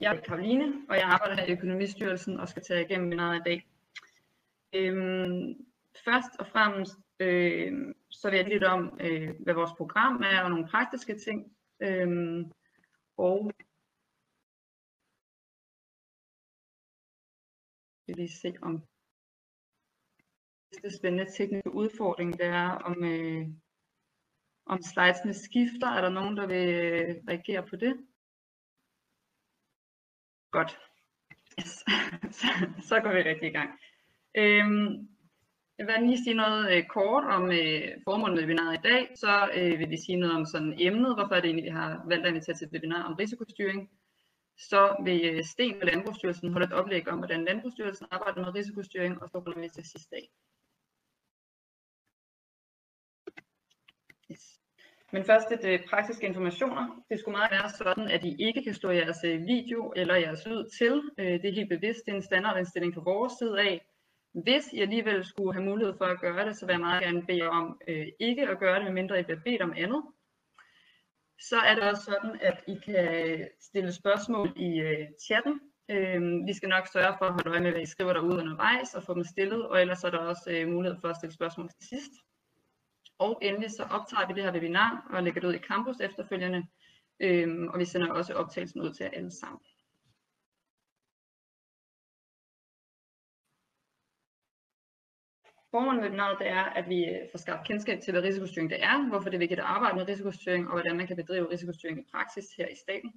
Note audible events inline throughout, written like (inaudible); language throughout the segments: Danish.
Jeg er Karoline, og jeg arbejder her i Økonomistyrelsen og skal tage igennem min i dag. Øhm, først og fremmest øh, så vil jeg lidt om, øh, hvad vores program er og nogle praktiske ting. Øhm, og vil lige se om det spændende tekniske udfordring, det er om, øh, om slidesene skifter. Er der nogen, der vil øh, reagere på det? Godt. Yes. (laughs) så, så går vi rigtig i gang. Øhm, jeg vil lige sige noget øh, kort om øh, formålet med webinaret i dag. Så øh, vil vi sige noget om sådan emnet, hvorfor det egentlig, vi har valgt at invitere til et webinar om risikostyring. Så vil øh, Sten og Landbrugsstyrelsen holde et oplæg om, hvordan Landbrugsstyrelsen arbejder med risikostyring, og så ruller vi til sidste dag. Yes. Men først lidt øh, praktiske informationer. Det skulle meget være sådan, at I ikke kan slå jeres øh, video eller jeres lyd til. Øh, det er helt bevidst, det er en standardindstilling fra vores side af. Hvis I alligevel skulle have mulighed for at gøre det, så vil jeg meget gerne bede jer om øh, ikke at gøre det, medmindre I bliver bedt om andet. Så er det også sådan, at I kan øh, stille spørgsmål i øh, chatten. Øh, vi skal nok sørge for at holde øje med, hvad I skriver derude undervejs og få dem stillet, og ellers er der også øh, mulighed for at stille spørgsmål til sidst. Og endelig så optager vi det her webinar og lægger det ud i campus efterfølgende, øhm, og vi sender også optagelsen ud til jer alle sammen. Formålet med webinaret det er, at vi øh, får skabt kendskab til, hvad risikostyring det er, hvorfor det er vigtigt at arbejde med risikostyring, og hvordan man kan bedrive risikostyring i praksis her i staten.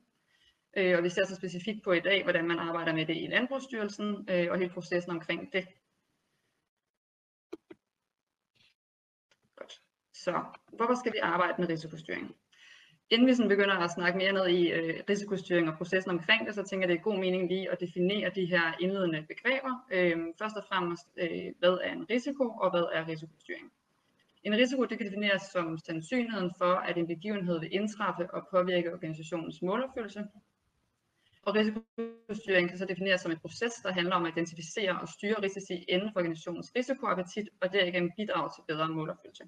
Øh, og vi ser så specifikt på i dag, hvordan man arbejder med det i Landbrugsstyrelsen, øh, og hele processen omkring det. Så hvorfor skal vi arbejde med risikostyring? Inden vi sådan begynder at snakke mere ned i øh, risikostyring og processen omkring det, så tænker jeg, det er god mening lige at definere de her indledende begreber. Øh, først og fremmest, øh, hvad er en risiko, og hvad er risikostyring? En risiko det kan defineres som sandsynligheden for, at en begivenhed vil indtræffe og påvirke organisationens målopfyldelse. Og risikostyring kan så defineres som en proces, der handler om at identificere og styre risici inden for organisationens risikoappetit, og derigennem bidrage til bedre målopfyldelse.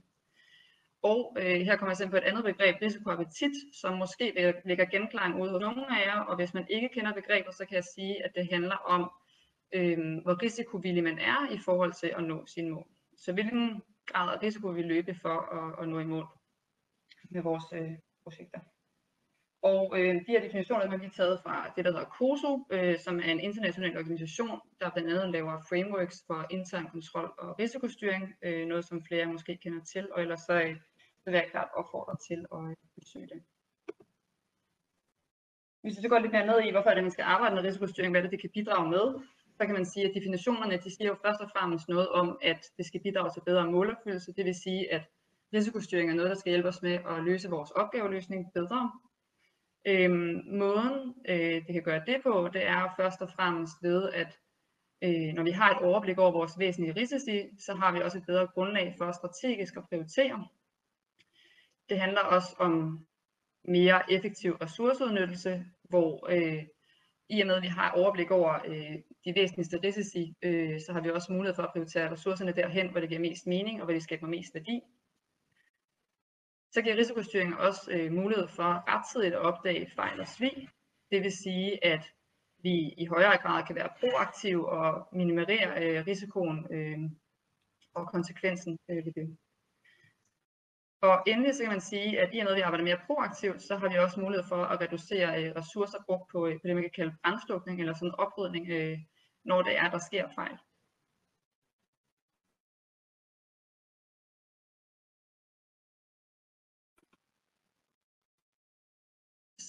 Og øh, her kommer jeg selv på et andet begreb, risikoappetit, som måske ligger genklang ude hos nogle af jer, og hvis man ikke kender begrebet, så kan jeg sige, at det handler om, øh, hvor risikovillig man er i forhold til at nå sine mål. Så hvilken grad af risiko vi løbe for at, at nå i mål med vores øh, projekter. Og øh, de her definitioner har vi taget fra det, der hedder COSO, øh, som er en international organisation, der blandt andet laver frameworks for intern kontrol og risikostyring, øh, noget som flere måske kender til, og ellers så øh, så vil jeg klart opfordre til at øh, besøge det. Hvis vi så går lidt mere ned i, hvorfor er det, man skal arbejde med risikostyring, hvad det, det kan bidrage med, så kan man sige, at definitionerne de siger jo først og fremmest noget om, at det skal bidrage til bedre målopfyldelse. Det vil sige, at risikostyring er noget, der skal hjælpe os med at løse vores opgaveløsning bedre. Øhm, måden, øh, det kan gøre det på, det er først og fremmest ved, at øh, når vi har et overblik over vores væsentlige risici, så har vi også et bedre grundlag for strategisk at prioritere. Det handler også om mere effektiv ressourceudnyttelse, hvor øh, i og med at vi har overblik over øh, de væsentligste risici, øh, så har vi også mulighed for at prioritere ressourcerne derhen, hvor det giver mest mening og hvor det skaber mest værdi. Så giver risikostyring også øh, mulighed for rettidigt at opdage fejl og svig. Det vil sige, at vi i højere grad kan være proaktive og minimere øh, risikoen øh, og konsekvensen øh, ved det. Og endelig så kan man sige, at i og med at vi arbejder mere proaktivt, så har vi også mulighed for at reducere øh, ressourcer brugt på, øh, på det, man kan kalde brandslukning eller sådan oprydning, øh, når det er, der sker fejl.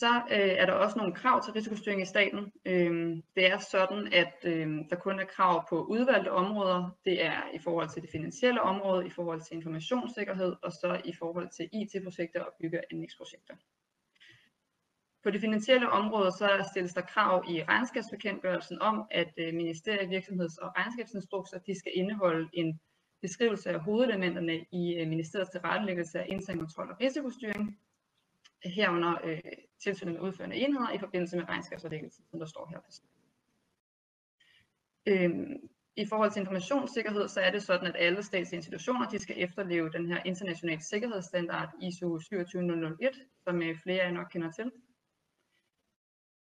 Så øh, er der også nogle krav til risikostyring i staten. Øh, det er sådan, at øh, der kun er krav på udvalgte områder. Det er i forhold til det finansielle område, i forhold til informationssikkerhed og så i forhold til IT-projekter og bygge- og anlægsprojekter. På det finansielle område så stilles der krav i regnskabsbekendtgørelsen om, at øh, ministerie, virksomheds- og regnskabsinstrukser de skal indeholde en beskrivelse af hovedelementerne i øh, ministeriets tilrettelæggelse af intern kontrol og risikostyring, herunder øh, tilsynet med udførende enheder i forbindelse med regnskabsforlæggelsen, som der står her på siden. Øhm, I forhold til informationssikkerhed, så er det sådan, at alle statsinstitutioner de skal efterleve den her internationale sikkerhedsstandard ISO 27001, som øh, flere af jer nok kender til.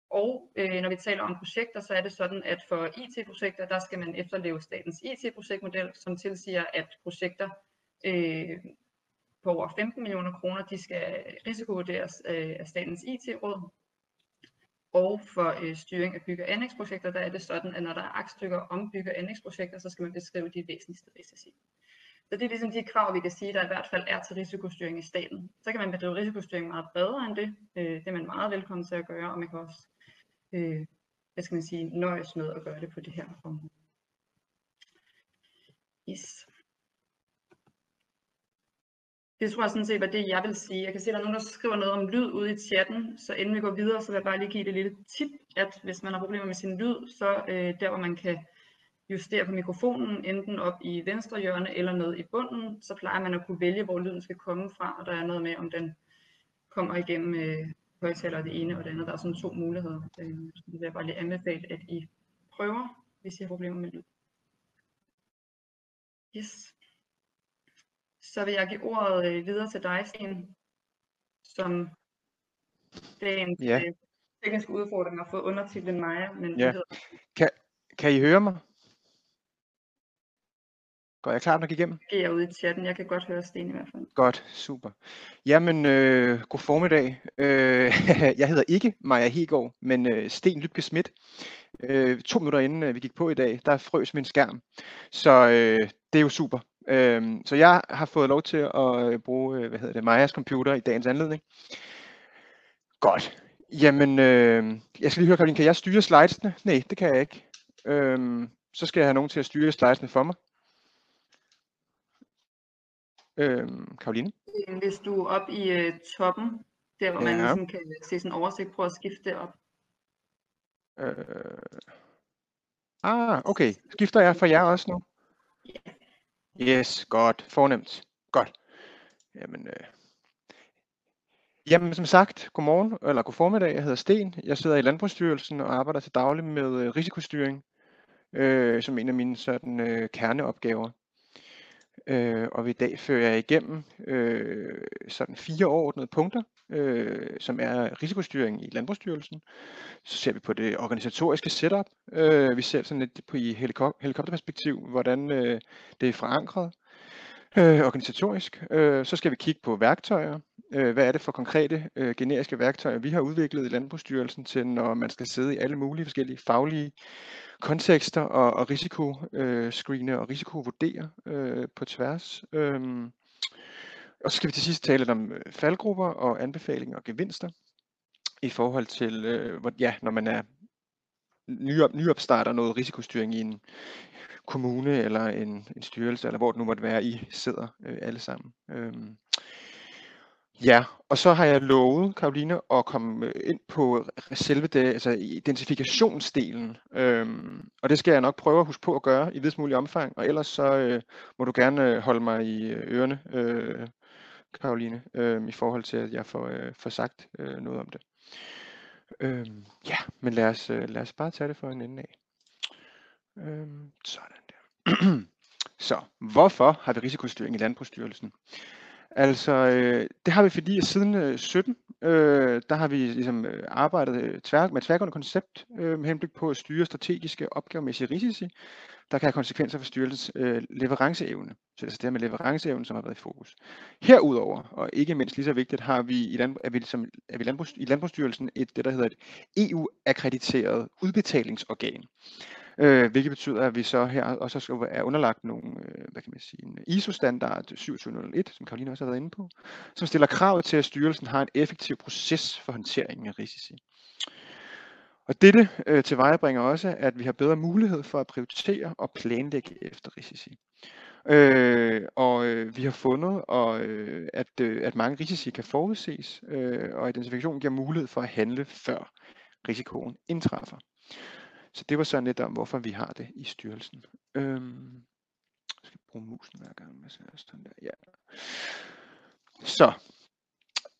Og øh, når vi taler om projekter, så er det sådan, at for IT-projekter, der skal man efterleve statens IT-projektmodel, som tilsiger, at projekter øh, på over 15 millioner kroner, de skal risikovurderes øh, af statens IT-råd. Og for øh, styring af bygge- og anlægsprojekter, der er det sådan, at når der er aktstykker om bygge- og anlægsprojekter, så skal man beskrive de væsentligste risici. Så det er ligesom de krav, vi kan sige, der i hvert fald er til risikostyring i staten. Så kan man bedrive risikostyring meget bredere end det. Øh, det er man meget velkommen til at gøre, og man kan også øh, hvad skal man sige, nøjes med at gøre det på det her område. Yes. Det tror jeg sådan set var det, jeg vil sige. Jeg kan se, at der er nogen, der skriver noget om lyd ude i chatten, så inden vi går videre, så vil jeg bare lige give det et lille tip, at hvis man har problemer med sin lyd, så øh, der, hvor man kan justere på mikrofonen, enten op i venstre hjørne eller ned i bunden, så plejer man at kunne vælge, hvor lyden skal komme fra, og der er noget med, om den kommer igennem øh, højtaler det ene og det andet. Der er sådan to muligheder. Øh, så det vil jeg bare lige anbefale, at I prøver, hvis I har problemer med lyd. Yes. Så vil jeg give ordet øh, videre til dig, Sten, som dagens ja. øh, tekniske udfordringer har fået undertitlen Maja, men ja. kan, kan I høre mig? Går jeg klart nok igennem? Det er ude i chatten. Jeg kan godt høre Sten i hvert fald. Godt, super. Jamen, øh, god formiddag. Øh, (laughs) jeg hedder ikke Maja Hegård, men øh, Sten Lybke Schmidt. Øh, to minutter inden øh, vi gik på i dag, der frøs min skærm. Så øh, det er jo super. Øh, så jeg har fået lov til at øh, bruge, øh, hvad hedder det, Majas computer i dagens anledning. Godt. Jamen, øh, jeg skal lige høre, Karoline, kan jeg styre slidesene? Nej, det kan jeg ikke. Øh, så skal jeg have nogen til at styre slidesene for mig. Øhm, Karoline? Hvis du er op i øh, toppen, der hvor ja. man ligesom kan se sådan en oversigt, prøv at skifte op. Øh... Ah, okay. Skifter jeg for jer også nu? Ja. Yes, godt. Fornemt. Godt. Jamen, øh... Jamen, som sagt, godmorgen, eller god formiddag. Jeg hedder Sten. Jeg sidder i Landbrugsstyrelsen og arbejder til daglig med øh, risikostyring, øh, som en af mine sådan, øh, kerneopgaver. Øh, og i dag fører jeg igennem øh, sådan fire overordnede punkter, øh, som er risikostyring i Landbrugsstyrelsen. Så ser vi på det organisatoriske setup. Øh, vi ser sådan lidt på i helikop- helikopterperspektiv, hvordan øh, det er forankret øh, organisatorisk. Øh, så skal vi kigge på værktøjer. Øh, hvad er det for konkrete øh, generiske værktøjer, vi har udviklet i Landbrugsstyrelsen til, når man skal sidde i alle mulige forskellige faglige kontekster og, og risikoscreene øh, og risikovurdere øh, på tværs. Øh, og så skal vi til sidst tale lidt om øh, faldgrupper og anbefalinger og gevinster i forhold til, øh, hvor, ja, når man er nyop, nyopstarter noget risikostyring i en kommune eller en, en styrelse, eller hvor det nu måtte være, I sidder øh, alle sammen. Øhm, Ja, og så har jeg lovet, Karoline, at komme øh, ind på selve det, altså identifikationsdelen. Øhm, og det skal jeg nok prøve at huske på at gøre i videst mulig omfang. Og ellers så øh, må du gerne øh, holde mig i ørerne, øh, Karoline, øh, i forhold til, at jeg får, øh, får sagt øh, noget om det. Øh, ja, men lad os, øh, lad os bare tage det for en ende af. Øh, sådan der. (clears throat) så, hvorfor har vi risikostyring i Landbrugsstyrelsen? Altså, øh, det har vi, fordi siden øh, 17, øh, der har vi ligesom øh, arbejdet øh, tvær, med et tværgående koncept øh, med henblik på at styre strategiske opgavemæssige risici, der kan have konsekvenser for styrelsens øh, leveranceevne. Så altså det er det med leveranceevne, som har været i fokus. Herudover, og ikke mindst lige så vigtigt, har vi i, land, er vi, som, er vi landbrugs, i Landbrugsstyrelsen et, det, der hedder et EU-akkrediteret udbetalingsorgan øh, hvilket betyder, at vi så her også skal være underlagt nogle, øh, hvad kan man sige, en ISO-standard 2701, som Karoline også har været inde på, som stiller krav til, at styrelsen har en effektiv proces for håndteringen af risici. Og dette øh, tilvejebringer også, at vi har bedre mulighed for at prioritere og planlægge efter risici. Øh, og øh, vi har fundet, og, øh, at, øh, at mange risici kan forudses, øh, og identifikation giver mulighed for at handle før risikoen indtræffer. Så det var sådan lidt om, hvorfor vi har det i styrelsen. Øhm, jeg skal bruge musen hver gang. Med sådan der. Ja. Så,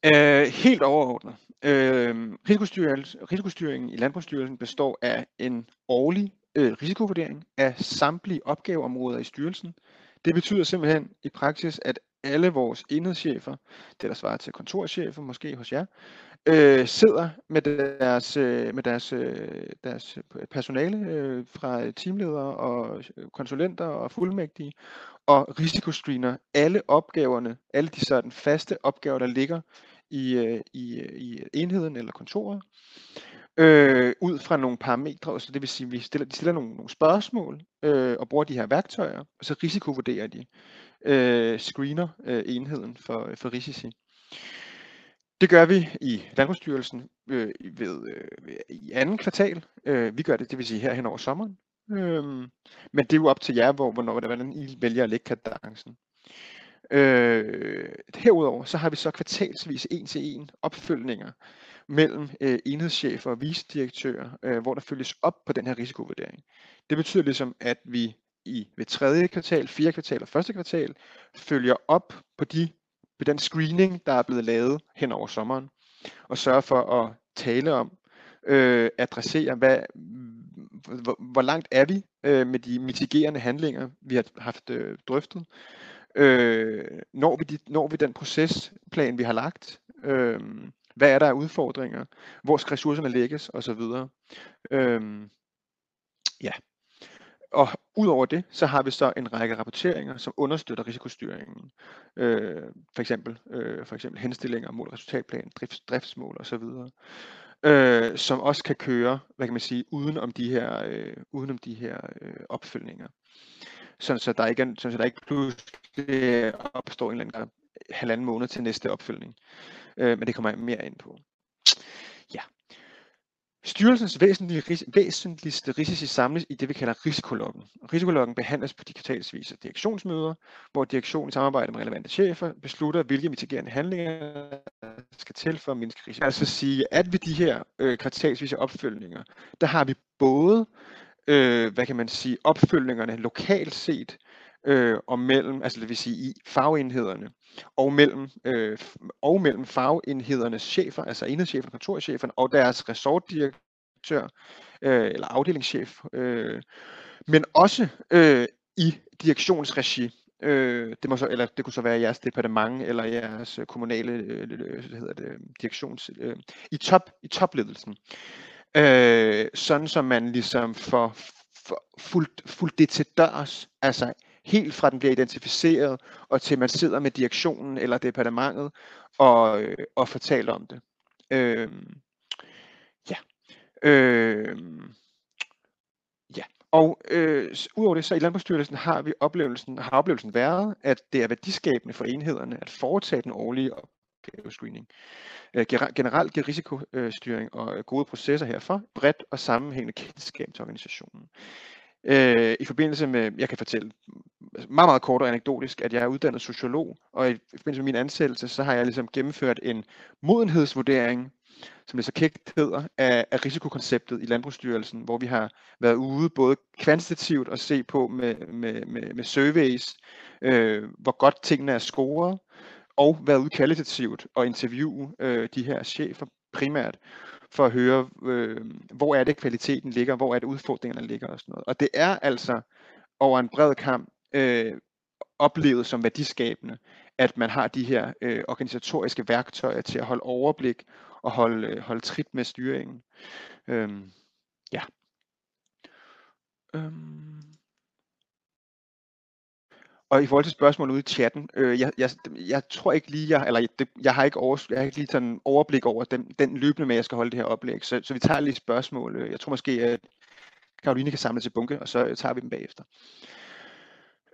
øh, helt overordnet. Øh, risikostyring, risikostyringen i Landbrugsstyrelsen består af en årlig øh, risikovurdering af samtlige opgaveområder i styrelsen. Det betyder simpelthen i praksis, at alle vores enhedschefer, det der svarer til kontorchefer måske hos jer, øh, sidder med deres, øh, med deres, øh, deres personale øh, fra teamledere og øh, konsulenter og fuldmægtige, og risikoscreener alle opgaverne, alle de sådan faste opgaver, der ligger i, øh, i, øh, i enheden eller kontoret, øh, ud fra nogle parametre, så det vil sige, at vi stiller, de stiller nogle, nogle spørgsmål øh, og bruger de her værktøjer, og så risikovurderer de, øh, screener øh, enheden for, øh, for risici. Det gør vi i Landbrugsstyrelsen øh, ved, øh, i anden kvartal. Øh, vi gør det, det vil sige her hen over sommeren. Øh, men det er jo op til jer, hvor, hvornår, hvordan I vælger at lægge kadencen. Øh, herudover så har vi så kvartalsvis en til en opfølgninger mellem øh, enhedschefer og vicedirektører, øh, hvor der følges op på den her risikovurdering. Det betyder ligesom, at vi i ved tredje kvartal, fjerde kvartal og første kvartal følger op på de på den screening, der er blevet lavet hen over sommeren, og sørger for at tale om, øh, adressere, hvad, hvor, hvor langt er vi øh, med de mitigerende handlinger, vi har haft øh, drøftet. Øh, når, vi de, når vi den procesplan, vi har lagt? Øh, hvad er der af udfordringer? Hvor skal ressourcerne lægges? Og så videre. Øh, ja. Og udover det, så har vi så en række rapporteringer, som understøtter risikostyringen. Øh, for, eksempel, øh, for eksempel henstillinger, mål, resultatplan, drifts, driftsmål osv. Øh, som også kan køre, hvad kan man sige, uden om de her, øh, uden om de her øh, opfølgninger. Sådan så der ikke, er, sådan så der ikke pludselig opstår en eller anden halvanden måned til næste opfølgning. Øh, men det kommer jeg mere ind på. Ja. Styrelsens væsentlige, væsentligste risici samles i det, vi kalder risikologgen. Risikologgen behandles på de kvartalsvise direktionsmøder, hvor direktionen i samarbejde med relevante chefer beslutter, hvilke mitigerende handlinger skal til for at mindske risiko. Altså sige, at ved de her øh, kvartalsvise opfølgninger, der har vi både, øh, hvad kan man sige, opfølgningerne lokalt set, øh, og mellem, altså det vil sige i fagenhederne, og mellem, øh, og mellem fagenhedernes chefer, altså enhedschefer, kontorcheferne og deres resortdirektør øh, eller afdelingschef, øh, men også øh, i direktionsregi. Øh, det må så, eller det kunne så være jeres departement eller jeres kommunale øh, øh hvad hedder det, direktions øh, i top i topledelsen. Øh, sådan som man ligesom får, fuldt, fuldt det til dørs, altså helt fra den bliver identificeret, og til man sidder med direktionen eller departementet og, øh, og fortæller om det. Øh, ja. Øh, ja. Og øh, udover det, så i Landbrugsstyrelsen har vi oplevelsen, har oplevelsen været, at det er værdiskabende for enhederne at foretage den årlige opgavescreening. Øh, generelt giver risikostyring øh, og gode processer herfor bredt og sammenhængende kendskab til organisationen. Øh, I forbindelse med, jeg kan fortælle meget, meget kort og anekdotisk, at jeg er uddannet sociolog, og i forbindelse med min ansættelse, så har jeg ligesom gennemført en modenhedsvurdering, som det så kægt hedder, af, af risikokonceptet i Landbrugsstyrelsen, hvor vi har været ude både kvantitativt og se på med, med, med, med surveys, øh, hvor godt tingene er scoret, og været ude kvalitativt og interviewe øh, de her chefer primært, for at høre, øh, hvor er det kvaliteten ligger, hvor er det udfordringerne ligger og sådan noget. Og det er altså over en bred kamp øh, oplevet som værdiskabende, at man har de her øh, organisatoriske værktøjer til at holde overblik og holde, øh, holde trit med styringen. Øhm, ja. Øhm. Og i forhold til spørgsmålet ude i chatten, øh, jeg, jeg, jeg tror ikke lige, jeg, eller det, jeg har ikke, over, jeg har ikke lige sådan overblik over den, den løbende med, at jeg skal holde det her oplæg. Så, så vi tager lige spørgsmål. Øh, jeg tror måske, at Karoline kan samle til bunke, og så tager vi dem bagefter.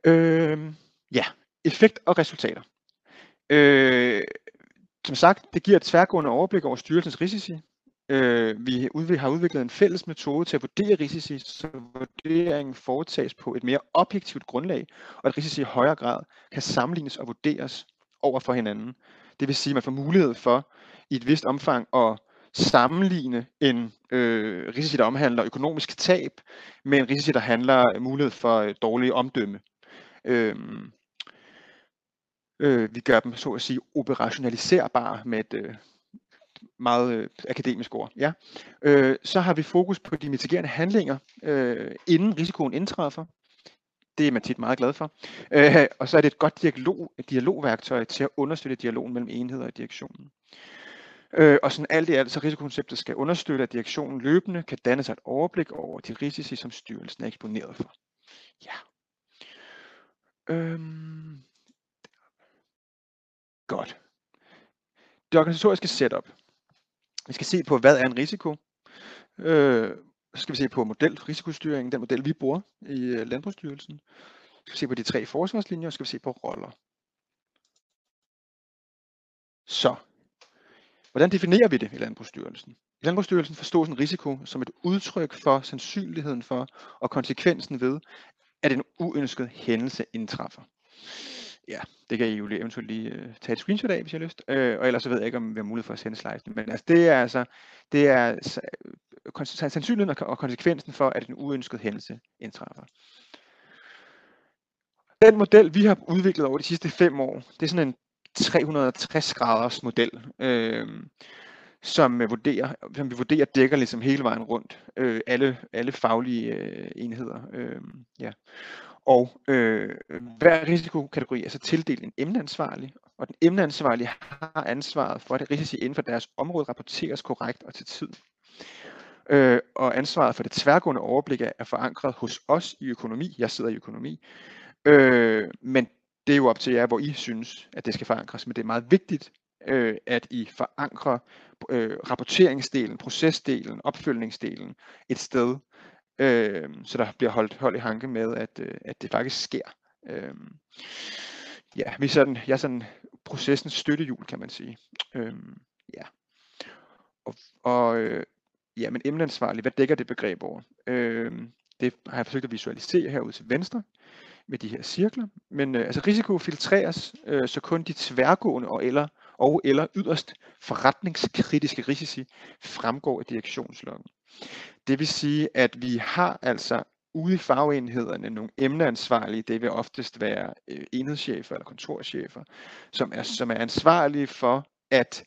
Øh, ja, effekt og resultater. Øh, som sagt, det giver et tværgående overblik over styrelsens risici. Øh, vi har udviklet en fælles metode til at vurdere risici, så vurderingen foretages på et mere objektivt grundlag, og at risici i højere grad kan sammenlignes og vurderes over for hinanden. Det vil sige, at man får mulighed for i et vist omfang at sammenligne en øh, risici, der omhandler økonomisk tab, med en risici, der handler mulighed for øh, dårlig omdømme. Øh, øh, vi gør dem så at sige operationaliserbare med et øh, meget øh, akademisk ord. Ja. Øh, så har vi fokus på de mitigerende handlinger, øh, inden risikoen indtræffer. Det er man tit meget glad for. Øh, og så er det et godt dialog, et dialogværktøj til at understøtte dialogen mellem enheder og direktionen. Øh, og sådan alt i alt, så risikokonceptet skal understøtte, at direktionen løbende kan danne sig et overblik over de risici, som styrelsen er eksponeret for. Ja. Øhm. Godt. Det organisatoriske setup. Vi skal se på, hvad er en risiko. Øh, så skal vi se på model risikostyringen, den model vi bruger i øh, Landbrugsstyrelsen. Så skal se på de tre forsvarslinjer, og skal vi se på roller. Så, hvordan definerer vi det i Landbrugsstyrelsen? I Landbrugsstyrelsen forstås en risiko som et udtryk for sandsynligheden for og konsekvensen ved, at en uønsket hændelse indtræffer. Ja, det kan I jo eventuelt lige uh, tage et screenshot af, hvis I har lyst. Uh, og ellers så ved jeg ikke, om vi har mulighed for at sende slides. Men altså, det er altså det er øh, sandsynligheden og konsekvensen for, at en uønsket hændelse indtræffer. Den model, vi har udviklet over de sidste fem år, det er sådan en 360 graders model, øh, som, vurderer, som vi vurderer dækker ligesom hele vejen rundt øh, alle, alle faglige øh, enheder. Øh, ja. Og øh, hver risikokategori er så tildelt en emneansvarlig, og den emneansvarlige har ansvaret for, at risici inden for deres område rapporteres korrekt og til tiden. Øh, og ansvaret for det tværgående overblik er forankret hos os i økonomi. Jeg sidder i økonomi. Øh, men det er jo op til jer, hvor I synes, at det skal forankres. Men det er meget vigtigt, øh, at I forankrer øh, rapporteringsdelen, procesdelen, opfølgningsdelen et sted, øh, så der bliver holdt hold i hanke med, at, øh, at det faktisk sker. Øh, ja, vi er sådan, jeg er sådan processens støttehjul, kan man sige. Øh, ja. Og, og øh, ja, men emneansvarlig, hvad dækker det begreb over? Øh, det har jeg forsøgt at visualisere herude til venstre med de her cirkler. Men øh, altså risiko filtreres, øh, så kun de tværgående og eller, og eller yderst forretningskritiske risici fremgår af direktionsloggen. Det vil sige, at vi har altså ude i fagenhederne nogle emneansvarlige, det vil oftest være øh, enhedschefer eller kontorchefer, som er, som er ansvarlige for, at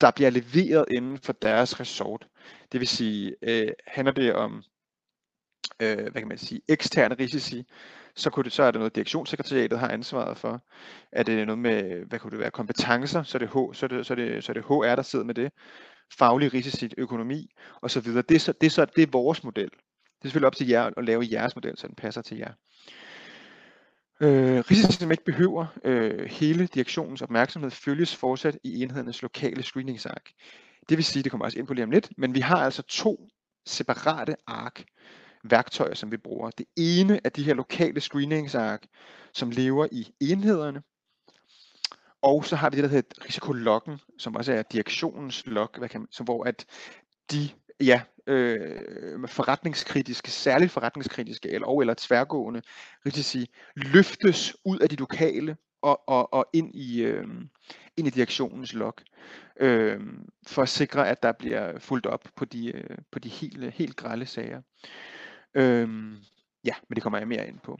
der bliver leveret inden for deres resort. Det vil sige, øh, handler det om øh, hvad kan man sige, eksterne risici, så, kunne det, så er det noget, direktionssekretariatet har ansvaret for. Er det noget med, hvad kunne det være, kompetencer, så er det, H, så er det, så er det, så er det HR, der sidder med det. Faglige risici, økonomi osv. Det er, så, det, er så, det er vores model. Det er selvfølgelig op til jer at lave jeres model, så den passer til jer. Øh, risici, som ikke behøver øh, hele direktionens opmærksomhed, følges fortsat i enhedernes lokale screeningsark. Det vil sige, det kommer også ind på lige om lidt, men vi har altså to separate ark, værktøjer, som vi bruger. Det ene er de her lokale screeningsark, som lever i enhederne. Og så har vi det, der hedder risikologgen, som også er direktionens log, hvad kan man, som, hvor at de ja, øh, forretningskritiske, særligt forretningskritiske eller, og eller tværgående risici løftes ud af de lokale og, og, og ind, i, øh, ind i direktionens log, øh, for at sikre, at der bliver fuldt op på de, øh, på de helt, helt grælde sager. Øh, ja, men det kommer jeg mere ind på.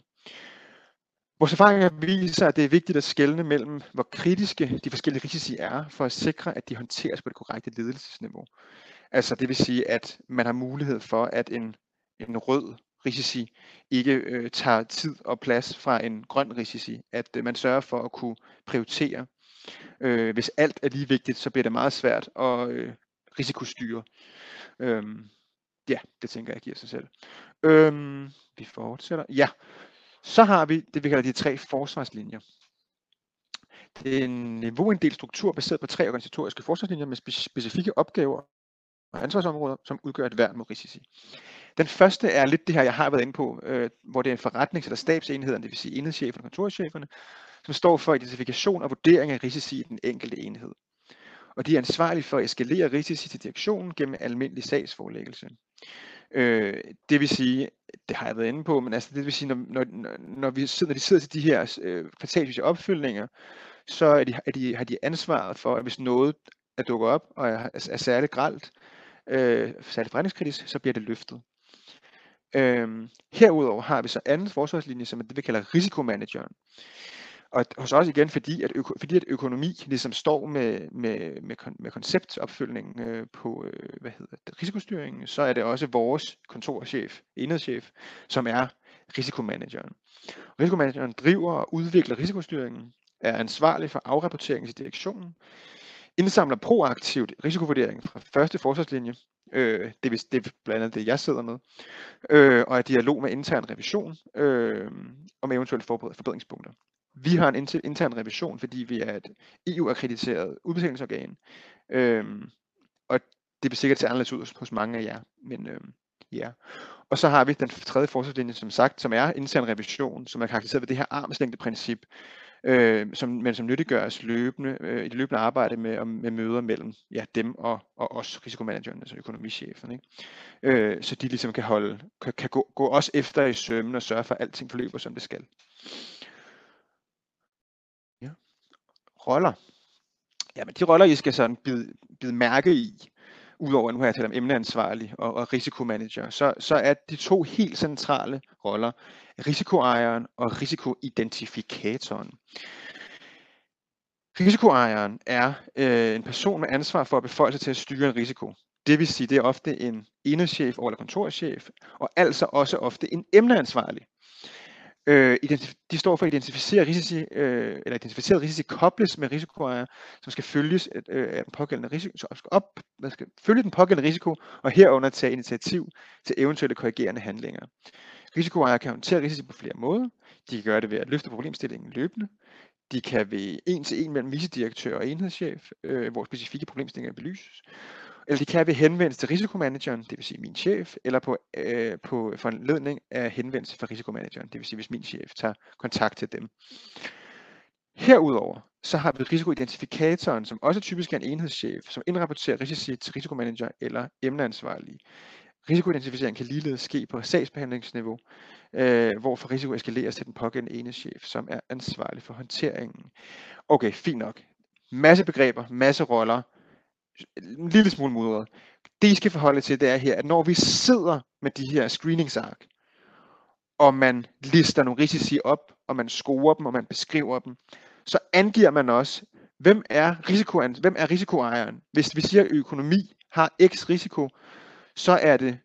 Vores erfaringer viser, at det er vigtigt at skelne mellem, hvor kritiske de forskellige risici er, for at sikre, at de håndteres på det korrekte ledelsesniveau. Altså det vil sige, at man har mulighed for, at en, en rød risici ikke øh, tager tid og plads fra en grøn risici. At øh, man sørger for at kunne prioritere. Øh, hvis alt er lige vigtigt, så bliver det meget svært at øh, risikostyre. Øhm, ja, det tænker jeg giver sig selv. Øhm, vi fortsætter. Ja, så har vi det, vi kalder de tre forsvarslinjer. Det er en niveauinddelt struktur baseret på tre organisatoriske forsvarslinjer med specifikke opgaver og ansvarsområder, som udgør et værn mod risici. Den første er lidt det her, jeg har været inde på, øh, hvor det er forretnings- eller stabsenhederne, det vil sige enhedscheferne og kontorcheferne, som står for identifikation og vurdering af risici i den enkelte enhed. Og de er ansvarlige for at eskalere risici til direktionen gennem almindelig sagsforelæggelse. Øh, det vil sige, det har jeg været inde på, men altså det vil sige, når, når, når, vi sidder, når de sidder til de her øh, kvartalsvise opfyldninger, så er de, er de, har de ansvaret for, at hvis noget er dukket op og er, er særligt gralt, øh, særligt forretningskritisk, så bliver det løftet. Øhm, herudover har vi så anden forsvarslinje, som er det, vi kalder risikomanageren. Og hos os igen, fordi at, øko, fordi at økonomi ligesom står med, med, med, med konceptopfølgningen øh, på øh, hvad hedder det, risikostyringen, så er det også vores kontorchef, enhedschef, som er risikomanageren. Risikomanageren driver og udvikler risikostyringen, er ansvarlig for afrapportering til direktionen, indsamler proaktivt risikovurdering fra første forsvarslinje, øh, det, er, det er blandt andet det, jeg sidder med, øh, og er dialog med intern revision øh, om eventuelle forbedringspunkter. Vi har en intern revision, fordi vi er et EU-akkrediteret udbetalingsorgan, Øhm, og det vil sikkert se anderledes ud hos mange af jer, men øhm, ja. Og så har vi den tredje forsvarslinje, som sagt, som er intern revision, som er karakteriseret ved det her armslængdeprincip, øh, som, men som nyttiggøres løbende, øh, i det løbende arbejde med, med møder mellem ja, dem og, og os, risikomanagerne, altså økonomichefen. Ikke? Øh, så de ligesom kan, holde, kan, kan gå, gå os efter i sømmen og sørge for, at alting forløber, som det skal. Ja. Roller. Jamen, de roller, I skal sådan bide, bide mærke i, udover nu har jeg talt om emneansvarlig og, og risikomanager, så, så er de to helt centrale roller risikoejeren og risikoidentifikatoren. Risikoejeren er øh, en person med ansvar for at befolde sig til at styre en risiko. Det vil sige, det er ofte en enhedschef eller kontorchef, og altså også ofte en emneansvarlig. Øh, de står for at identificere risici, øh, eller identificeret risici kobles med risikoejer, som skal følges øh, af den pågældende risiko, som skal op, man skal følge den pågældende risiko, og herunder tage initiativ til eventuelle korrigerende handlinger. Risikoejere kan håndtere risici på flere måder. De kan gøre det ved at løfte problemstillingen løbende. De kan ved en til en mellem vicedirektør og enhedschef, øh, hvor specifikke problemstillinger belyses eller de kan ved henvendelse til risikomanageren, det vil sige min chef, eller på, øh, på foranledning af henvendelse fra risikomanageren, det vil sige hvis min chef tager kontakt til dem. Herudover så har vi risikoidentifikatoren, som også typisk er en enhedschef, som indrapporterer risici til risikomanager eller emneansvarlige. Risikoidentificering kan ligeledes ske på sagsbehandlingsniveau, øh, hvorfor risiko eskaleres til den pågældende enhedschef, som er ansvarlig for håndteringen. Okay, fint nok. Masse begreber, masse roller, en lille smule mudret. Det I skal forholde til, det er her, at når vi sidder med de her screeningsark, og man lister nogle risici op, og man scorer dem, og man beskriver dem, så angiver man også, hvem er, risikoen, hvem er risikoejeren. Hvis vi siger, at økonomi har x risiko, så er det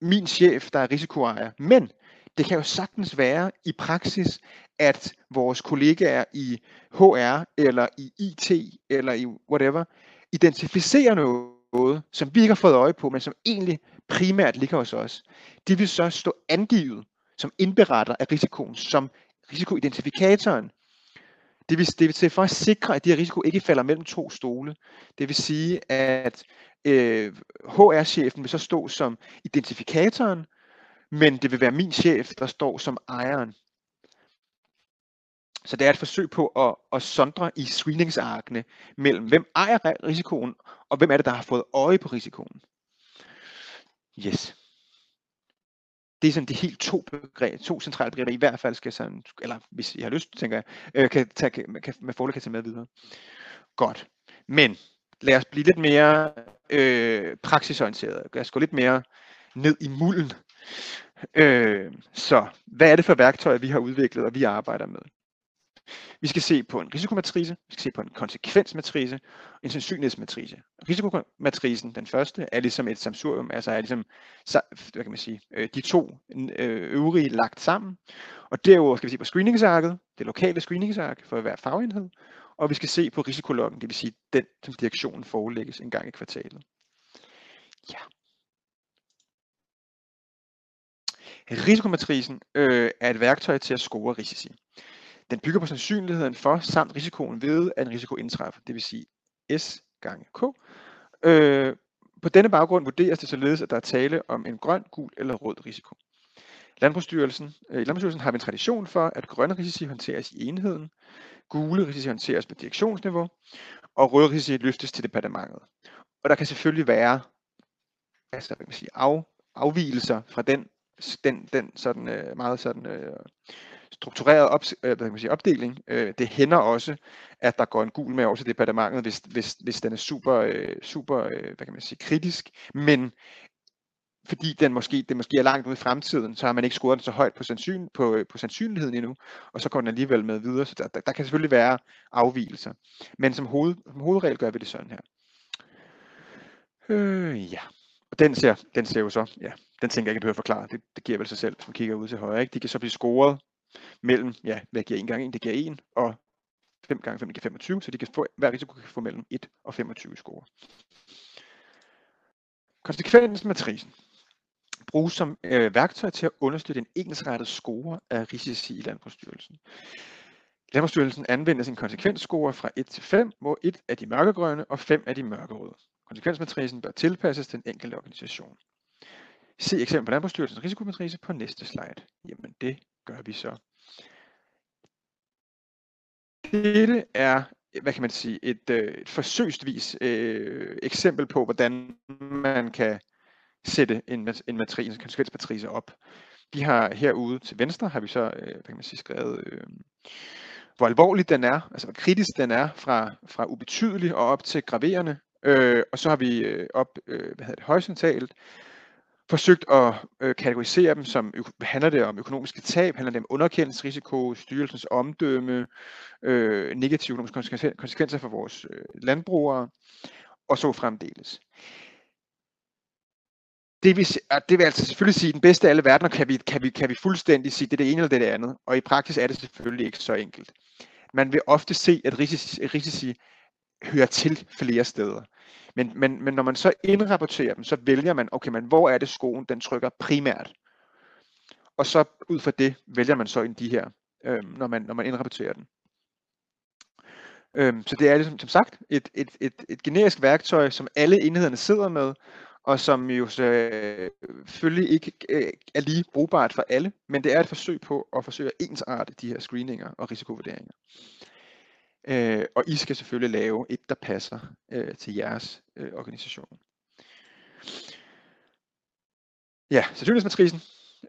min chef, der er risikoejer. Men det kan jo sagtens være i praksis, at vores kollegaer i HR, eller i IT, eller i whatever, identificerer noget, som vi ikke har fået øje på, men som egentlig primært ligger hos os, de vil så stå angivet som indberetter af risikoen, som risikoidentifikatoren. Det vil, det vil til for at sikre, at de her risiko ikke falder mellem to stole. Det vil sige, at øh, HR-chefen vil så stå som identifikatoren, men det vil være min chef, der står som ejeren. Så det er et forsøg på at, at sondre i screeningsarkene mellem, hvem ejer risikoen, og hvem er det, der har fået øje på risikoen. Yes. Det er sådan de helt to, begreb, to centrale begreber, i hvert fald skal sådan, eller hvis I har lyst, tænker jeg, øh, kan, tage, kan, kan, med fordel kan tage med videre. Godt. Men lad os blive lidt mere øh, praksisorienteret. Lad os gå lidt mere ned i mulden. Øh, så hvad er det for værktøjer, vi har udviklet og vi arbejder med? Vi skal se på en risikomatrice, vi skal se på en konsekvensmatrice, en sandsynlighedsmatrice. Risikomatricen, den første, er ligesom et samsurium, altså er ligesom, hvad kan man sige, øh, de to øh, øvrige lagt sammen. Og derudover skal vi se på screeningsarket, det lokale screeningsark for hver fagenhed, og vi skal se på risikologgen, det vil sige den, som direktionen forelægges en gang i kvartalet. Ja. Risikomatrisen øh, er et værktøj til at score risici. Den bygger på sandsynligheden for samt risikoen ved, at en risiko indtræffer, det vil sige S gange K. Øh, på denne baggrund vurderes det således, at der er tale om en grøn, gul eller rød risiko. Landbrugsstyrelsen, øh, I Landbrugsstyrelsen har vi en tradition for, at grønne risici håndteres i enheden, gule risici håndteres på direktionsniveau, og røde risici løftes til departementet. Og der kan selvfølgelig være altså, hvad kan man sige, af, afvielser fra den, den, den sådan, øh, meget sådan, øh, struktureret op, øh, kan man sige, opdeling. Øh, det hænder også, at der går en gul med over til departementet, hvis, hvis, hvis den er super, øh, super øh, hvad kan man sige, kritisk. Men fordi den måske, det måske er langt ude i fremtiden, så har man ikke scoret den så højt på, sandsyn, på, øh, på sandsynligheden endnu, og så går den alligevel med videre. Så der, der, der kan selvfølgelig være afvielser. Men som, hoved, som hovedregel gør vi det sådan her. Øh, ja. Og den ser, den ser jo så, ja, den tænker jeg ikke, at behøver forklare. Det, det giver vel sig selv, hvis man kigger ud til højre. Ikke? De kan så blive scoret mellem, ja, hvad giver 1 gange 1? Det giver 1, og 5 gange 5 giver 25, så de kan få, hver risiko kan få mellem 1 og 25 score. Konsekvensmatrisen bruges som øh, værktøj til at understøtte en ensrettet score af risici i Landbrugsstyrelsen. Landbrugsstyrelsen anvender sin konsekvensscore fra 1 til 5, hvor 1 er de mørkegrønne og 5 er de mørkerøde. Konsekvensmatricen bør tilpasses den enkelte organisation. Se eksempel på Landbrugsstyrelsens risikomatrice på næste slide. Jamen det gør vi så. Dette er, hvad kan man sige, et, øh, et forsøgsvis øh, eksempel på, hvordan man kan sætte en, en matrice, en konsekvensmatrice op. Vi har herude til venstre, har vi så, øh, hvad kan man sige, skrevet, øh, hvor alvorlig den er, altså hvor kritisk den er fra, fra ubetydelig og op til graverende. Øh, og så har vi øh, op, øh, hvad hedder det, horisontalt, forsøgt at øh, kategorisere dem som, handler det om økonomiske tab, handler det om underkendelsesrisiko, styrelsens omdømme, øh, negative økonomiske konsekvenser for vores øh, landbrugere, og så fremdeles. Det vil, det vil altså selvfølgelig sige, at den bedste af alle verdener kan vi, kan, vi, kan vi fuldstændig sige, det er det ene eller det, er det andet, og i praksis er det selvfølgelig ikke så enkelt. Man vil ofte se, at risici, risici hører til flere steder. Men, men, men når man så indrapporterer dem, så vælger man, okay, men hvor er det skoen, den trykker primært? Og så ud fra det vælger man så ind de her, øh, når, man, når man indrapporterer den. Øhm, så det er ligesom, som sagt et, et, et, et generisk værktøj, som alle enhederne sidder med, og som jo øh, selvfølgelig ikke øh, er lige brugbart for alle, men det er et forsøg på at forsøge at ensarte de her screeninger og risikovurderinger. Øh, og I skal selvfølgelig lave et, der passer øh, til jeres øh, organisation. Ja, sandsynlighedsmatrisen,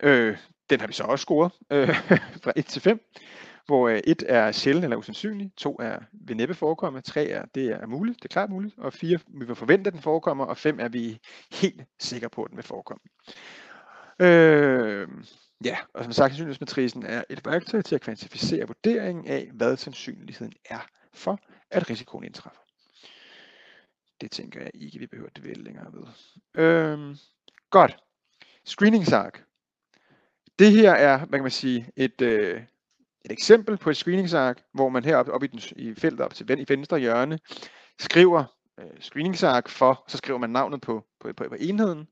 øh, den har vi så også scoret øh, (laughs) fra 1 til 5, hvor øh, 1 er sjældent eller usandsynlig, 2 er ved næppe forekomme, 3 er det er muligt, det er klart muligt, og 4 vi vil forvente, at den forekommer, og 5 er vi helt sikre på, at den vil forekomme. Øh, Ja, og som sagt, sandsynlighedsmatrisen er et værktøj til at kvantificere vurderingen af, hvad sandsynligheden er for, at risikoen indtræffer. Det tænker jeg ikke, vi behøver at dvæle længere ved. Øhm, godt. Screeningsark. Det her er, hvad kan man sige, et, øh, et eksempel på et screeningsark, hvor man heroppe op i, den, i feltet op til i venstre hjørne skriver øh, screeningsark for, så skriver man navnet på, på, på, på enheden,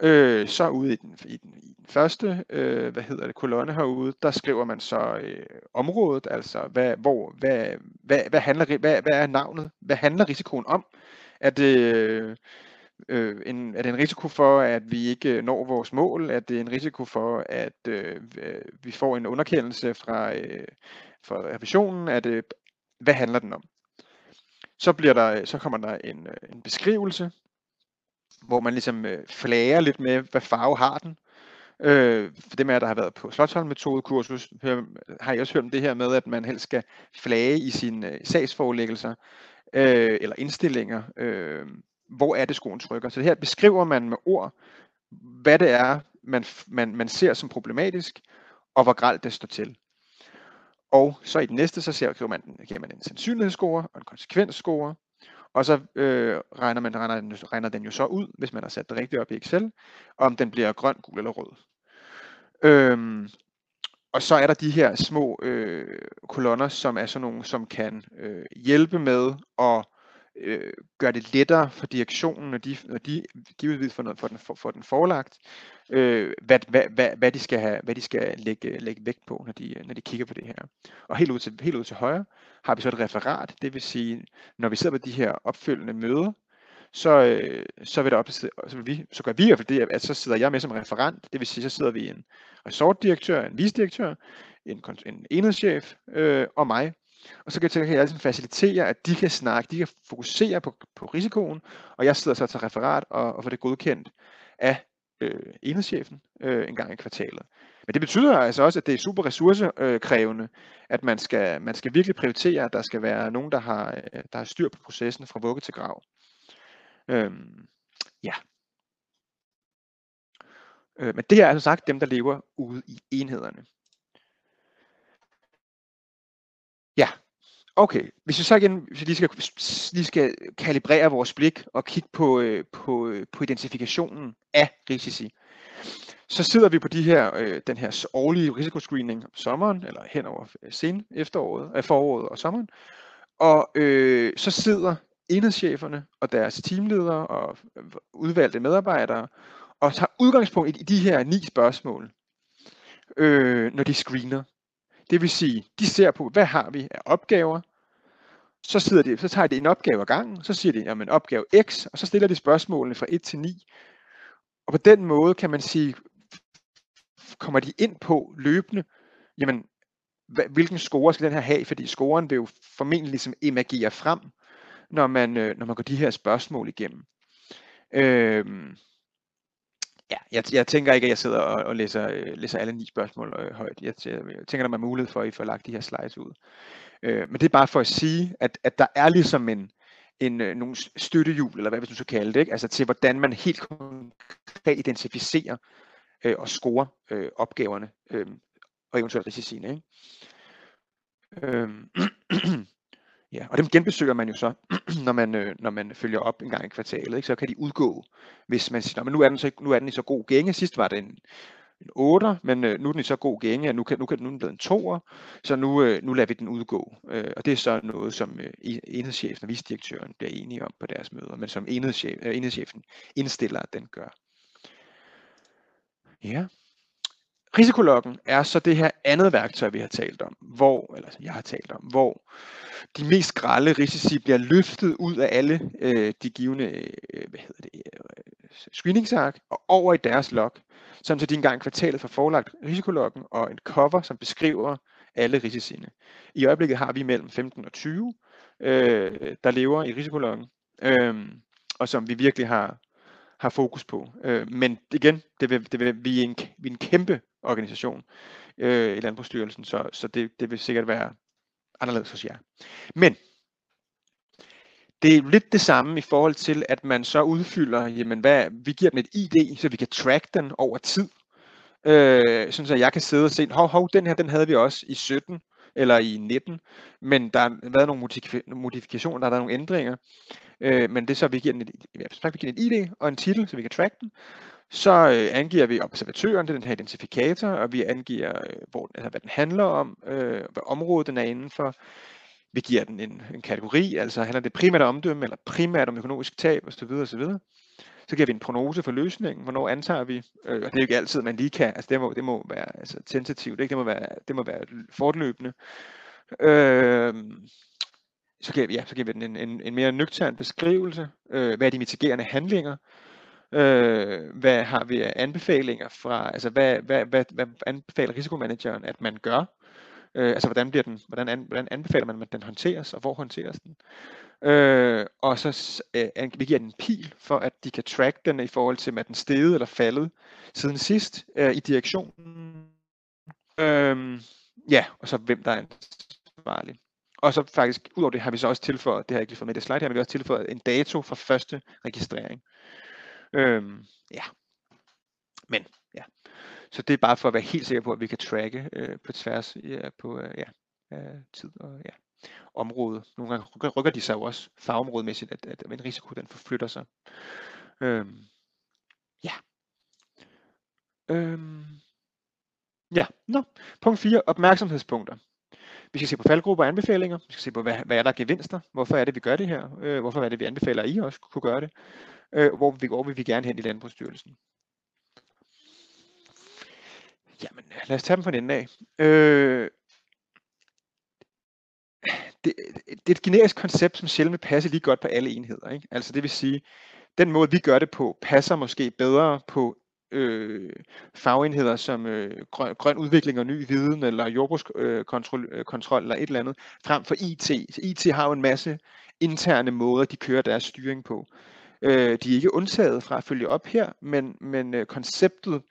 Øh, så ude i den, i den, i den første øh, hvad hedder det, kolonne herude, der skriver man så øh, området, altså hvad, hvor, hvad, hvad, hvad, handler, hvad, hvad er navnet, hvad handler risikoen om? Er det, øh, øh en, er det en risiko for, at vi ikke øh, når vores mål? Er det en risiko for, at øh, øh, vi får en underkendelse fra, øh, fra revisionen? Er det, hvad handler den om? Så, bliver der, så kommer der en, en beskrivelse, hvor man ligesom øh, flager lidt med, hvad farve har den. Øh, for dem af jer, der har været på Slottholm metodekursus, har I også hørt om det her med, at man helst skal flage i sine øh, sagsforelæggelser øh, eller indstillinger. Øh, hvor er det skoen trykker? Så det her beskriver man med ord, hvad det er, man, man, man ser som problematisk, og hvor gralt det står til. Og så i den næste, så ser man, giver man en sandsynlighedsscore og en konsekvensscore, og så øh, regner, man, regner, regner den jo så ud, hvis man har sat det rigtigt op i Excel, om den bliver grøn, gul eller rød. Øhm, og så er der de her små øh, kolonner, som er sådan nogle, som kan øh, hjælpe med at øh, gøre det lettere for direktionen, når de, når de givetvis får, noget, for den, for, for den forelagt, øh, hvad, hvad, hvad, hvad, de skal have, hvad de skal lægge, lægge vægt på, når de, når de kigger på det her. Og helt ud, til, helt ud til højre har vi så et referat, det vil sige, når vi sidder på de her opfølgende møder, så, øh, så, vil der op, så, vil vi, så gør vi i hvert fald det, at så sidder jeg med som referent, det vil sige, så sidder vi en resortdirektør, en visdirektør, en, en enhedschef øh, og mig, og så kan jeg, jeg altid facilitere, at de kan snakke, de kan fokusere på, på risikoen, og jeg sidder så til referat og, og får det godkendt af øh, enhedschefen øh, en gang i kvartalet. Men det betyder altså også, at det er super ressourcekrævende, at man skal, man skal virkelig prioritere, at der skal være nogen, der har, øh, der har styr på processen fra vugge til grav. Øhm, ja. Øh, men det er altså sagt dem, der lever ude i enhederne. Ja, Okay, hvis vi så igen hvis vi lige skal, lige skal kalibrere vores blik og kigge på, øh, på, øh, på identifikationen af risici, så sidder vi på de her, øh, den her årlige risikoscreening om sommeren, eller hen over øh, sen efteråret, øh, foråret og sommeren, og øh, så sidder enhedscheferne og deres teamledere og øh, udvalgte medarbejdere og tager udgangspunkt i de her ni spørgsmål, øh, når de screener. Det vil sige, de ser på, hvad har vi af opgaver, så, sidder de, så tager de en opgave ad gangen, så siger de, jamen opgave X, og så stiller de spørgsmålene fra 1 til 9. Og på den måde kan man sige, kommer de ind på løbende, jamen hvilken score skal den her have, fordi scoren vil jo formentlig ligesom emagere frem, når man, øh, når man går de her spørgsmål igennem. Øhm, ja, jeg, jeg tænker ikke, at jeg sidder og, og læser, øh, læser alle ni spørgsmål øh, højt. Jeg, jeg, jeg tænker, der er mulighed for, at I får lagt de her slides ud. Øh, men det er bare for at sige, at, at der er ligesom en, en, øh, nogle støttehjul, eller hvad vi du skal kalde det, ikke? Altså til hvordan man helt konkret identificerer øh, og scorer øh, opgaverne øh, og eventuelt risiciene. Ikke? Øh, (clears throat) Ja, og dem genbesøger man jo så, (clears throat) når man, øh, når man følger op en gang i kvartalet. Ikke? Så kan de udgå, hvis man siger, men nu er, den så, nu er den i så god gænge. Sidst var den en, en 8, men øh, nu er den i så god gænge, at nu kan, nu kan den blive en 2'er, så nu, øh, nu lader vi den udgå. Øh, og det er så noget, som øh, enhedschefen og visdirektøren bliver enige om på deres møder, men som enhedschef, øh, enhedschefen indstiller, at den gør. Ja. Risikologgen er så det her andet værktøj, vi har talt om, hvor, eller jeg har talt om, hvor de mest grælde risici bliver løftet ud af alle øh, de givende øh, hvad hedder det, øh, screeningsark og over i deres log, som så de engang kvartalet får forelagt risikologgen og en cover, som beskriver alle risiciene. I øjeblikket har vi mellem 15 og 20, øh, der lever i risikologgen, øh, og som vi virkelig har, har fokus på. Øh, men igen, det vil, det vil, vi, er en, vi er en kæmpe organisation øh, i Landbrugsstyrelsen, så, så det, det vil sikkert være anderledes hos jer. Men det er lidt det samme i forhold til, at man så udfylder, jamen hvad, vi giver dem et ID, så vi kan track den over tid. Øh, sådan så jeg kan sidde og se, hov, hov, den her, den havde vi også i 17 eller i 19, men der har været nogle modifikationer, der har været nogle ændringer. Øh, men det er så, vi giver den et, vi giver den et ID og en titel, så vi kan track den. Så øh, angiver vi observatøren, det er den her identifikator, og vi angiver, øh, hvor, altså, hvad den handler om, øh, hvad området den er indenfor. Vi giver den en, en kategori, altså handler det primært om omdømme, eller primært om økonomisk tab osv. osv. Så giver vi en prognose for løsningen, hvornår antager vi, øh, og det er jo ikke altid, man lige kan, altså det må, det må være altså, tentativt, ikke? Det, må være, det må være fortløbende. Øh, så giver, ja, så giver vi den en, en, en mere nøgtern beskrivelse, øh, hvad er de mitigerende handlinger, Øh, hvad har vi af anbefalinger fra, altså hvad, hvad, hvad, hvad anbefaler risikomanageren, at man gør? Øh, altså hvordan, bliver den, hvordan, an, hvordan anbefaler man, at den håndteres, og hvor håndteres den? Øh, og så øh, vi giver den en pil, for at de kan track den i forhold til, om den steget eller faldet siden sidst øh, i direktionen. Øh, ja, og så hvem der er ansvarlig. Og så faktisk, udover det har vi så også tilføjet, det har jeg ikke lige fået med det slide her, men vi har også tilføjet en dato for første registrering. Øhm, ja. Men ja. Så det er bare for at være helt sikker på, at vi kan tracke øh, på tværs ja, på øh, ja, øh, tid og ja, område. Nogle gange rykker, rykker de sig jo også fagområdemæssigt, at, at en risiko den forflytter sig. Øhm, ja. Øhm, ja, nå. Punkt 4. Opmærksomhedspunkter. Vi skal se på faldgrupper og anbefalinger. Vi skal se på, hvad, hvad er der gevinster? Hvorfor er det, vi gør det her? Øh, hvorfor er det, vi anbefaler, at I også kunne gøre det? Øh, hvor, vi, hvor vil vi gerne hen i Landbrugsstyrelsen? Jamen, lad os tage dem fra den af. Øh, det, det er et generisk koncept, som sjældent vil passe lige godt på alle enheder. Ikke? Altså det vil sige, den måde vi gør det på, passer måske bedre på øh, fagenheder som øh, grøn, grøn udvikling og ny viden, eller jordbrugskontrol øh, øh, kontrol, eller et eller andet, frem for IT. Så IT har jo en masse interne måder, de kører deres styring på. Øh, de er ikke undtaget fra at følge op her, men, men øh, konceptet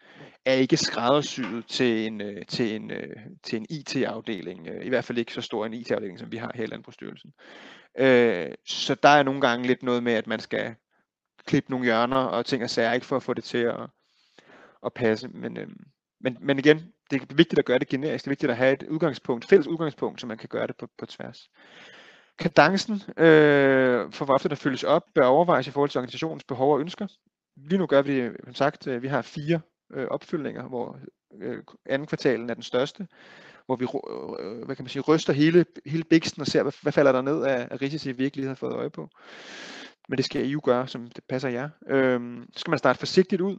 er ikke skræddersyet til en, øh, til en, øh, til en IT-afdeling. Øh, I hvert fald ikke så stor en IT-afdeling, som vi har her i Landbrugsstyrelsen. Øh, så der er nogle gange lidt noget med, at man skal klippe nogle hjørner og ting og sager, ikke for at få det til at, at passe. Men, øh, men, men igen, det er vigtigt at gøre det generisk. Det er vigtigt at have et udgangspunkt, fælles udgangspunkt, så man kan gøre det på, på tværs. Kadencen øh, for, hvor ofte der følges op, bør overvejes i forhold til organisationens behov og ønsker. Lige nu gør vi, som sagt, øh, vi har fire øh, opfyldninger, hvor øh, anden kvartalen er den største, hvor vi øh, øh, hvad kan man sige, ryster hele, hele biksen og ser, hvad, hvad falder der ned af, af risici, vi ikke lige har fået øje på. Men det skal EU gøre, som det passer jer. Øh, så skal man starte forsigtigt ud.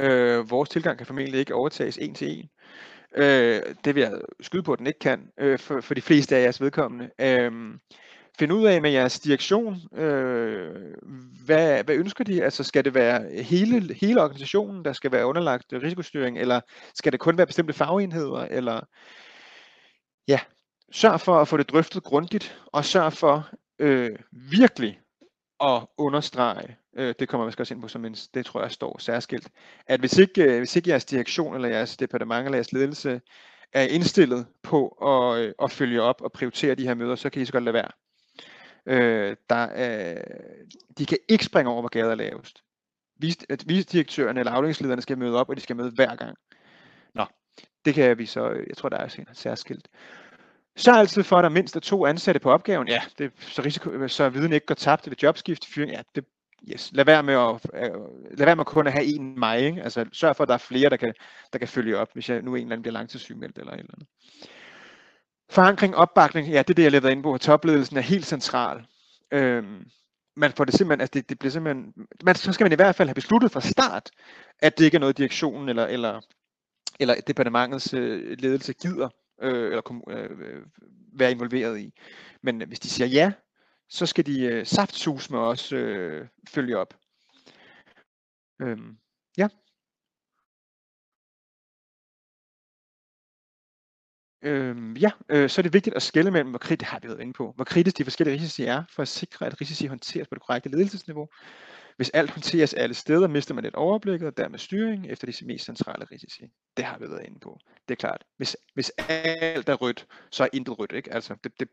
Øh, vores tilgang kan formentlig ikke overtages en til en. Øh, det vil jeg skyde på, at den ikke kan, øh, for, for de fleste af jeres vedkommende. Øh, finde ud af med jeres direktion, øh, hvad, hvad ønsker de? Altså skal det være hele, hele organisationen, der skal være underlagt risikostyring, eller skal det kun være bestemte fagenheder, eller ja, sørg for at få det drøftet grundigt, og sørg for øh, virkelig at understrege, øh, det kommer vi også ind på som en, det tror jeg står særskilt, at hvis ikke, øh, hvis ikke jeres direktion eller jeres departement eller jeres ledelse er indstillet på at, øh, at følge op og prioritere de her møder, så kan I så godt lade være. Øh, der, øh, de kan ikke springe over, hvor gader er lavest. Vis, at visdirektøren eller afdelingslederne skal møde op, og de skal møde hver gang. Nå, det kan vi så, øh, jeg tror, der er særskilt. Så altid for, at der mindst er to ansatte på opgaven. Ja, det, så, risiko, så viden ikke går tabt ved jobskift, fyring. Ja, det, yes. lad, være med at, øh, lad være med kun at have en mig. Ikke? Altså, sørg for, at der er flere, der kan, der kan følge op, hvis jeg nu en eller anden bliver langtidssygemeldt eller et eller andet. Forankring, opbakning, ja, det er det, jeg lavede ind på. Topledelsen er helt central. Øhm, man får det simpelthen, altså det, det bliver simpelthen, man, så skal man i hvert fald have besluttet fra start, at det ikke er noget, direktionen eller, eller, eller departementets øh, ledelse gider øh, eller øh, øh, være involveret i. Men hvis de siger ja, så skal de øh, saftsus med os øh, følge op. Øhm, ja. Øhm, ja, øh, så er det vigtigt at skille mellem, hvor kritisk, det har vi været inde på, hvor kritisk de forskellige risici er, for at sikre, at risici håndteres på det korrekte ledelsesniveau. Hvis alt håndteres alle steder, mister man et overblik og dermed styring efter de mest centrale risici. Det har vi været inde på. Det er klart. Hvis, hvis alt er rødt, så er intet rødt. Ikke? Altså, det, det.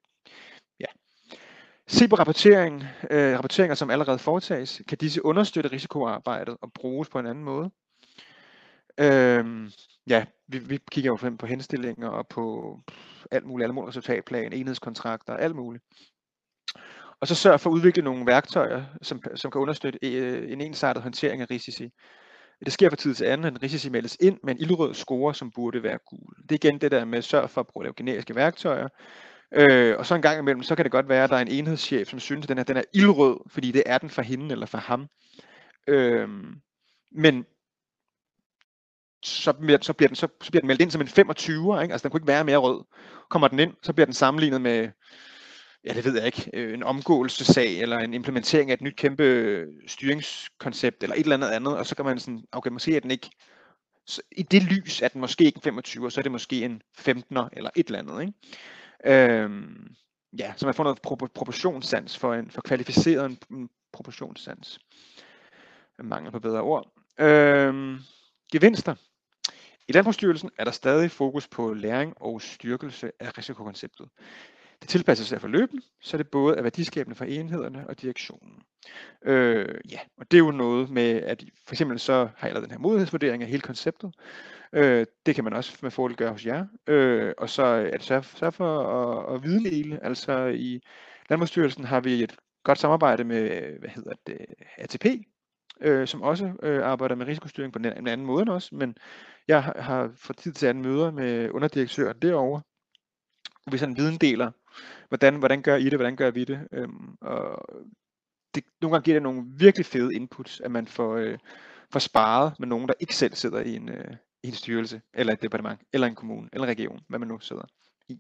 Se på rapportering, øh, rapporteringer, som allerede foretages. Kan disse understøtte risikoarbejdet og bruges på en anden måde? Øhm, ja, vi, vi kigger jo på henstillinger og på alt muligt, alle mulige resultatplan, enhedskontrakter, alt muligt. Og så sørg for at udvikle nogle værktøjer, som, som kan understøtte øh, en ensartet håndtering af risici. Det sker fra tid til anden, at en risici meldes ind med en ildrød score, som burde være gul. Det er igen det der med at sørge for at bruge generiske værktøjer. Øh, og så en gang imellem, så kan det godt være, at der er en enhedschef, som synes, at den her den er ildrød, fordi det er den for hende eller for ham. Øh, men så bliver, så, bliver den, så, så bliver den meldt ind som en 25'er, ikke? altså den kunne ikke være mere rød. Kommer den ind, så bliver den sammenlignet med, ja det ved jeg ikke, øh, en omgåelsesag, eller en implementering af et nyt kæmpe øh, styringskoncept, eller et eller andet andet, og så kan man sådan, okay, måske er den ikke, så i det lys er den måske ikke en 25'er, så er det måske en 15'er, eller et eller andet, ikke? Øhm, ja, så man får noget pro- proportionssans for en for kvalificeret en, en proportionssans. Mangel på bedre ord. Øhm, gevinster. I Landbrugsstyrelsen er der stadig fokus på læring og styrkelse af risikokonceptet. Det tilpasser sig løbende, så det både er værdiskabende for enhederne og direktionen. Øh, ja, og det er jo noget med, at for eksempel så har jeg lavet den her modighedsvurdering af hele konceptet. Øh, det kan man også med fordel gøre hos jer. Øh, og så øh, er det sørge, sørge for at, at videndele. Altså i Landbrugsstyrelsen har vi et godt samarbejde med, hvad hedder det, ATP, øh, som også øh, arbejder med risikostyring på en, en anden måde end os, men jeg har, har for tid til anden møder med underdirektøren derovre, hvor vi sådan viden deler, hvordan, hvordan gør I det, hvordan gør vi det, øhm, og det, nogle gange giver det nogle virkelig fede inputs, at man får, øh, får sparet med nogen, der ikke selv sidder i en, øh, en styrelse, eller et departement, eller en kommune, eller en region, hvad man nu sidder i.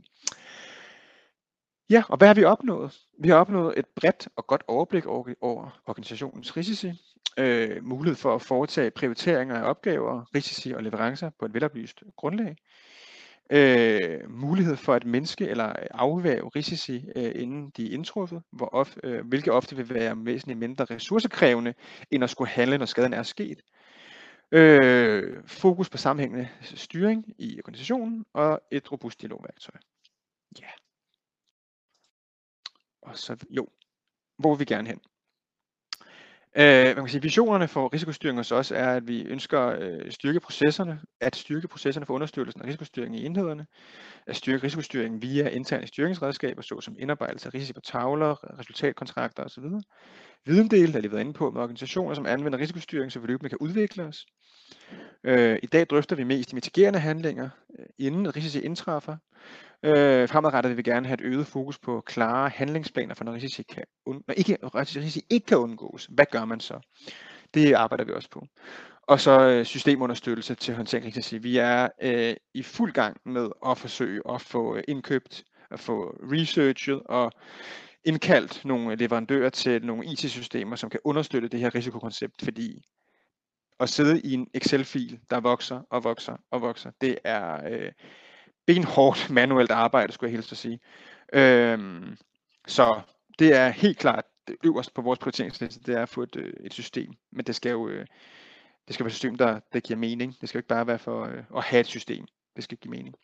Ja, og hvad har vi opnået? Vi har opnået et bredt og godt overblik over, organisationens risici, øh, mulighed for at foretage prioriteringer af opgaver, risici og leverancer på et veloplyst grundlag, øh, mulighed for at mindske eller afvæve risici, øh, inden de er indtruffet, hvor of, øh, hvilket ofte vil være væsentligt mindre ressourcekrævende, end at skulle handle, når skaden er sket. Øh, fokus på sammenhængende styring i organisationen og et robust dialogværktøj. Ja. Og så, jo, hvor vil vi gerne hen? Øh, man kan sige, visionerne for risikostyring hos os er, at vi ønsker at øh, styrke processerne, at styrke processerne for understøttelsen af risikostyring i enhederne, at styrke risikostyringen via interne styringsredskaber, såsom indarbejdelse af risikotavler, resultatkontrakter osv. Videndel, der er været inde på med organisationer, som anvender risikostyring, så vi løbende kan udvikle os. Øh, I dag drøfter vi mest de mitigerende handlinger, øh, inden risici indtræffer. Øh, fremadrettet vil vi gerne have et øget fokus på klare handlingsplaner for når risici, kan und- når ikke, risici ikke kan undgås. Hvad gør man så? Det arbejder vi også på. Og så øh, systemunderstøttelse til håndtering risici. Vi er øh, i fuld gang med at forsøge at få indkøbt, at få researchet og indkaldt nogle leverandører til nogle IT-systemer, som kan understøtte det her risikokoncept, fordi at sidde i en Excel-fil, der vokser og vokser og vokser, det er øh, benhårdt manuelt arbejde, skulle jeg helst at sige. Øhm, så det er helt klart det øverst på vores prioriteringsliste, det er at få et, øh, et system, men det skal jo øh, det skal være et system, der, der giver mening. Det skal jo ikke bare være for øh, at have et system. Det skal give mening.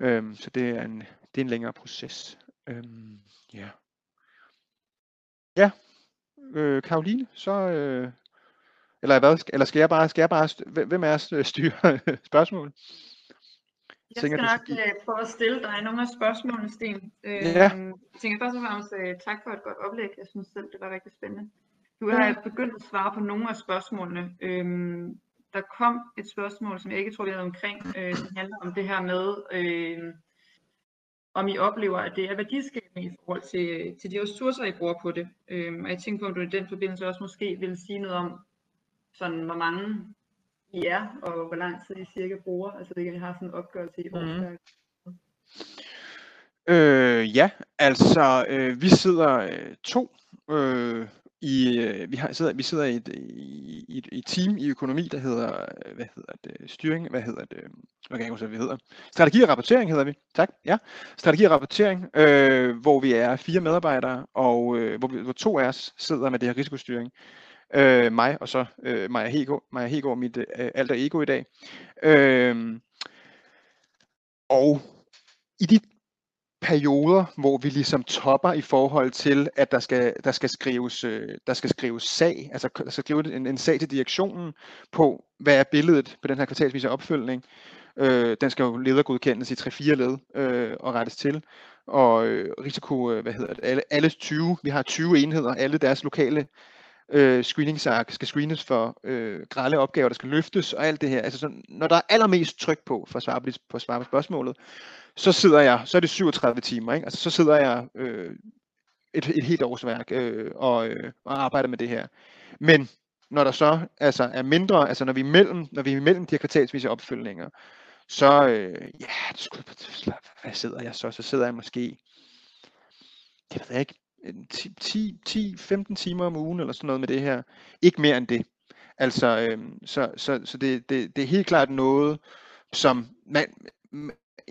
Øhm, så det er en, det er en længere proces. Øhm, ja. Ja, øh, Karoline, så øh, eller hvad? Eller skal jeg bare, skal jeg bare hvem er øh, styre (laughs) spørgsmål? Jeg skal nok skal... Øh, prøve at stille dig nogle af spørgsmålene, Sten. Øh, ja. Jeg tænker først og fremmest tak for et godt oplæg. Jeg synes selv, det var rigtig spændende. Du har begyndt at svare på nogle af spørgsmålene. Øhm, der kom et spørgsmål, som jeg ikke tror, vi havde omkring, øh, som handler om det her med, øh, om I oplever, at det er værdiskabende i forhold til, til de ressourcer, I bruger på det. Øhm, og jeg tænker på, om du i den forbindelse også måske vil sige noget om, sådan, hvor mange I er, og hvor lang tid I cirka bruger. Altså det kan I have sådan en opgørelse i årsværk. Mm. Øh, ja, altså øh, vi sidder øh, to øh, i, øh, vi, har, sidder, vi sidder i et, i, i, et team i økonomi, der hedder, hvad hedder det, styring, hvad hedder det, hvad kan jeg huske, hvad vi hedder? Strategi og rapportering hedder vi, tak, ja. Strategi og rapportering, øh, hvor vi er fire medarbejdere, og øh, hvor, vi, hvor to af os sidder med det her risikostyring øh, mig og så øh, Maja Hego, Maja Hego mit øh, alter ego i dag. Øh, og i de perioder, hvor vi ligesom topper i forhold til, at der skal, der skal, skrives, øh, der skal skrives sag, altså der skal skrives en, en sag til direktionen på, hvad er billedet på den her kvartalsvise opfølgning. Øh, den skal jo ledergodkendes i 3-4 led øh, og rettes til. Og øh, risiko, øh, hvad hedder det, alle, alle 20, vi har 20 enheder, alle deres lokale øh, screeningsark skal screenes for øh, grælde opgaver, der skal løftes og alt det her. Altså, så, når der er allermest tryk på for at svare på, på, svare på spørgsmålet, så sidder jeg, så er det 37 timer, ikke? Altså, så sidder jeg øh, et, et helt årsværk øh, og, øh, og arbejder med det her. Men når der så altså, er mindre, altså når vi er mellem, når vi er mellem de her kvartalsvise opfølgninger, så, øh, ja, hvad sidder jeg så? Så sidder jeg måske, det ved jeg ikke, 10-15 timer om ugen eller sådan noget med det her. Ikke mere end det. Altså, øh, så, så, så det, det, det er helt klart noget, som man,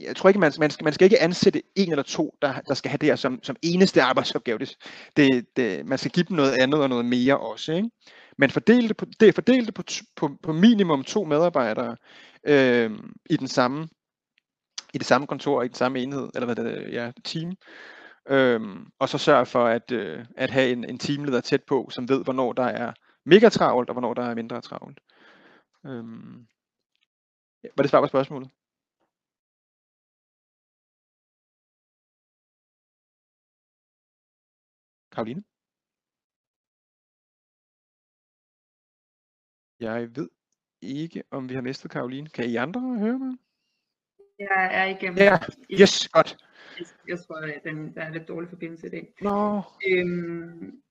jeg tror ikke, man, man, skal, man skal ikke ansætte en eller to, der, der skal have det her som, som eneste arbejdsopgave. Det, det, det, man skal give dem noget andet og noget mere også. Ikke? Men fordele det, på, det er fordelt det på, på, på minimum to medarbejdere øh, i den samme i det samme kontor, i den samme enhed, eller hvad det er, ja, team. Øhm, og så sørge for at, øh, at have en, en teamleder tæt på, som ved, hvornår der er mega travlt, og hvornår der er mindre travlt. Øhm, ja, var det svar på spørgsmålet? Karoline? Jeg ved ikke, om vi har mistet Karoline. Kan I andre høre mig? Jeg er igennem. Ja, yes, godt. Jeg tror, at den, der er lidt dårlig forbindelse i dag. No. Øhm,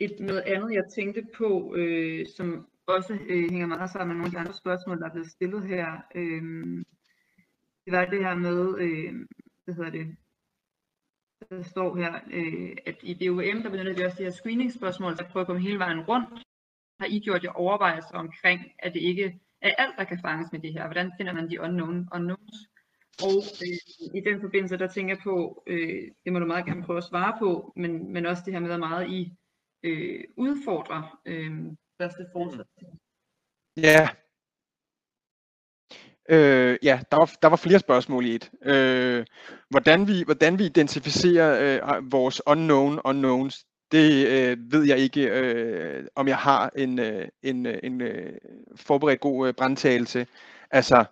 et, noget andet, jeg tænkte på, øh, som også øh, hænger meget sammen med nogle af de andre spørgsmål, der er blevet stillet her, øh, det var det her med, øh, hvad hedder det, der står her, øh, at i DOM, der benytter vi også de her screening-spørgsmål, så prøver at komme hele vejen rundt. Har I gjort jer overvejelser omkring, at det ikke er alt, der kan fanges med det her? Hvordan finder man de unknown unknowns? Og øh, i den forbindelse, der tænker jeg på, øh, det må du meget gerne prøve at svare på, men, men også det her med, at meget I øh, udfordrer øh, første forslag. Ja. Øh, ja, der var, der var flere spørgsmål i et. Øh, hvordan, vi, hvordan vi identificerer øh, vores unknown unknowns, det øh, ved jeg ikke, øh, om jeg har en, øh, en, øh, en øh, forberedt god øh, brandtagelse. Altså,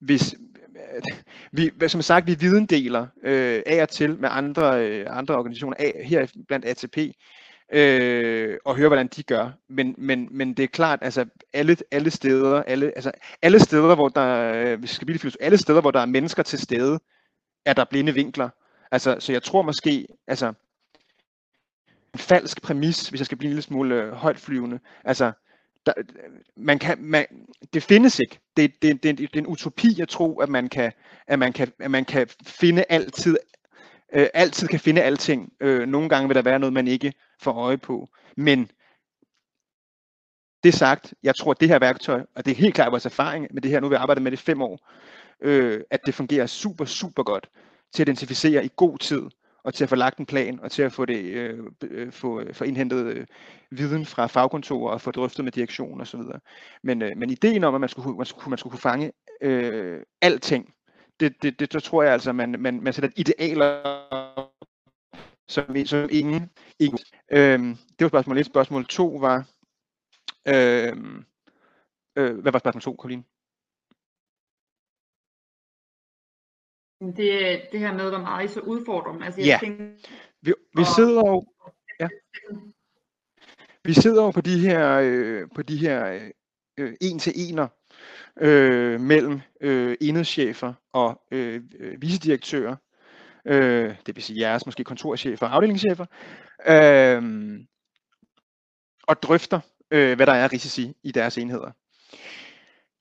hvis, (laughs) vi, som sagt, vi videndeler øh, af og til med andre, øh, andre organisationer, af, her blandt ATP, øh, og høre, hvordan de gør. Men, men, men det er klart, altså alle, alle steder, alle, altså, alle steder, hvor der, øh, hvis skal blive alle steder, hvor der er mennesker til stede, er der blinde vinkler. Altså, så jeg tror måske, altså, en falsk præmis, hvis jeg skal blive en lille smule øh, højtflyvende. Altså, der, man kan, man, det findes ikke. Det, det, det, det er en utopi at tro, at man kan, at man kan, at man kan finde altid, øh, altid kan finde alting. Øh, nogle gange vil der være noget, man ikke får øje på. Men det sagt, jeg tror, at det her værktøj, og det er helt klart vores erfaring med det her, nu har vi arbejdet med det i fem år, øh, at det fungerer super, super godt til at identificere i god tid, og til at få lagt en plan, og til at få, det, øh, øh få, øh, få indhentet øh, viden fra fagkontorer og få drøftet med direktion osv. Men, øh, men ideen om, at man skulle, man skulle, man skulle kunne fange øh, alting, det, det, det, det tror jeg altså, man, man, man sætter idealer som, som ingen, ingen. Øhm, det var spørgsmål 1. Spørgsmål 2 var, øhm, øh, hvad var spørgsmål 2, Karoline? Det, det her med, hvor meget I så udfordrer dem. Altså, jeg ja, tænker, vi, vi sidder jo, ja. Vi sidder jo på de her, øh, på de her øh, en til ener øh, mellem øh, enhedschefer og øh, vicedirektører, øh, det vil sige jeres måske kontorchefer og afdelingschefer, øh, og drøfter, øh, hvad der er risici i deres enheder.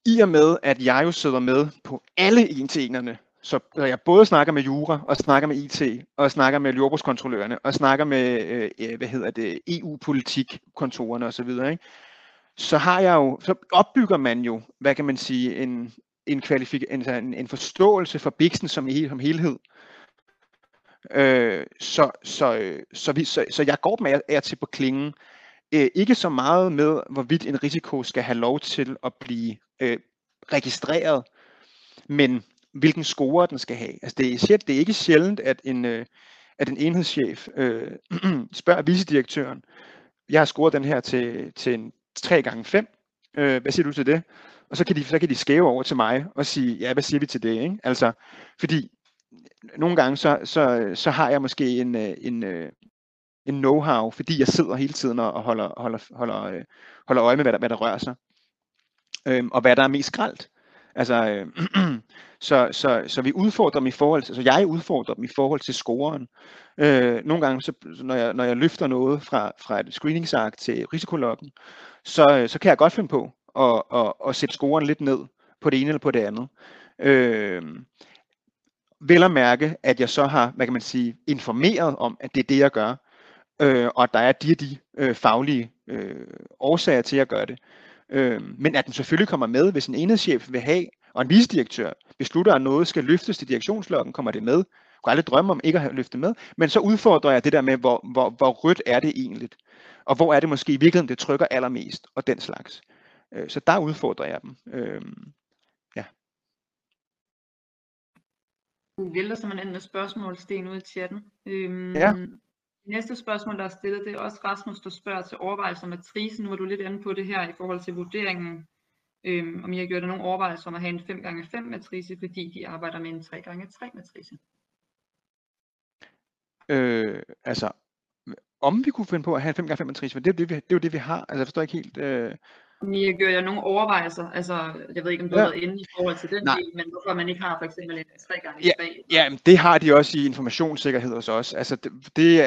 I og med, at jeg jo sidder med på alle en til enerne, så jeg både snakker med Jura, og snakker med IT, og snakker med jordbrugskontrollørerne, og snakker med, øh, hvad hedder det, EU-politikkontorerne osv., ikke? så har jeg jo, så opbygger man jo, hvad kan man sige, en, en, kvalifik- en, en forståelse for biksen som, som helhed. Øh, så, så, så, vi, så, så jeg går med er til på klingen. Øh, ikke så meget med, hvorvidt en risiko skal have lov til at blive øh, registreret, men hvilken score den skal have. Altså det, er, det er ikke sjældent, at en, øh, at en enhedschef øh, (clears throat) spørger vicedirektøren, jeg har scoret den her til, til en 3 gange 5 øh, hvad siger du til det? Og så kan, de, så kan de skæve over til mig og sige, ja, hvad siger vi til det? Ikke? Altså, fordi nogle gange, så, så, så har jeg måske en, øh, en, øh, en know-how, fordi jeg sidder hele tiden og holder, holder, holder, øh, holder øje med, hvad der, hvad der rører sig. Øhm, og hvad der er mest skraldt. Altså, øh, (clears throat) så, så, så vi udfordrer dem i forhold til, så jeg udfordrer dem i forhold til scoren. Øh, nogle gange, så, når, jeg, når jeg løfter noget fra, fra et screeningsark til risikologgen, så, øh, så kan jeg godt finde på at, at, at sætte scoren lidt ned på det ene eller på det andet. Øh, vel at mærke, at jeg så har, hvad kan man sige, informeret om, at det er det, jeg gør, øh, og at der er de og de øh, faglige øh, årsager til at gøre det. Øh, men at den selvfølgelig kommer med, hvis en enhedschef vil have, og en visedirektør beslutter, at noget skal løftes til direktionslokken, kommer det med. Jeg kunne aldrig drømme om ikke at have løftet med, men så udfordrer jeg det der med, hvor, hvor, hvor rødt er det egentlig, og hvor er det måske i virkeligheden, det trykker allermest, og den slags. Øh, så der udfordrer jeg dem. Øh, Du vælter simpelthen med spørgsmål, Sten, ud i chatten. Øhm, ja. Næste spørgsmål, der er stillet, det er også Rasmus, der spørger til overvejelser om matrisen. Nu var du lidt inde på det her i forhold til vurderingen. Øhm, om I har gjort nogle overvejelser om at have en 5x5 matrice, fordi de arbejder med en 3x3 matrice. Øh, altså, om vi kunne finde på at have en 5x5 matrice, for det er, det, vi, det er jo det, vi har. Altså, jeg forstår ikke helt... Øh, i gør jeg nogle overvejelser, altså jeg ved ikke, om du ja. har været inde i forhold til den Nej. del, men hvorfor man ikke har for eksempel en 3 gange ja, 3 Ja, det har de også i informationssikkerhed hos os. Altså det, det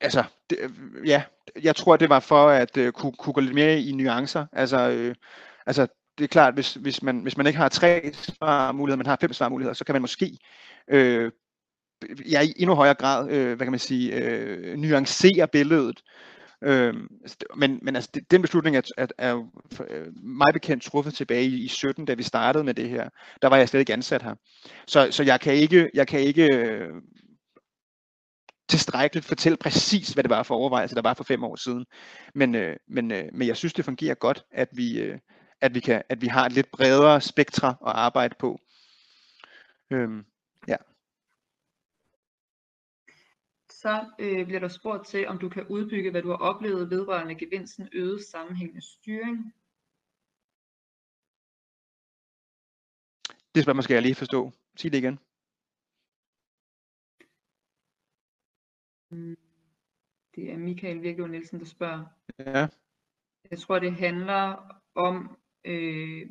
altså, det, ja, jeg tror, det var for at uh, kunne, kunne gå lidt mere i nuancer. Altså, øh, altså det er klart, hvis, hvis, man, hvis man ikke har tre svarmuligheder, man har fem svarmuligheder, så kan man måske øh, ja, i endnu højere grad, øh, hvad kan man sige, øh, nuancere billedet Øh, men, men altså, den beslutning er, er, er øh, mig meget bekendt truffet tilbage i, i 17, da vi startede med det her. Der var jeg slet ikke ansat her. Så, så jeg kan ikke, jeg kan ikke øh, tilstrækkeligt fortælle præcis, hvad det var for overvejelse, der var for fem år siden. Men, øh, men, øh, men jeg synes, det fungerer godt, at vi, øh, at vi, kan, at vi har et lidt bredere spektre at arbejde på. Øhm, ja så øh, bliver der spurgt til, om du kan udbygge, hvad du har oplevet vedrørende gevinsten øget sammenhængende styring. Det spørgsmål skal jeg lige forstå. Sig det igen. Mm, det er Michael Virkelighed Nielsen, der spørger. Ja. Jeg tror, det handler om øh,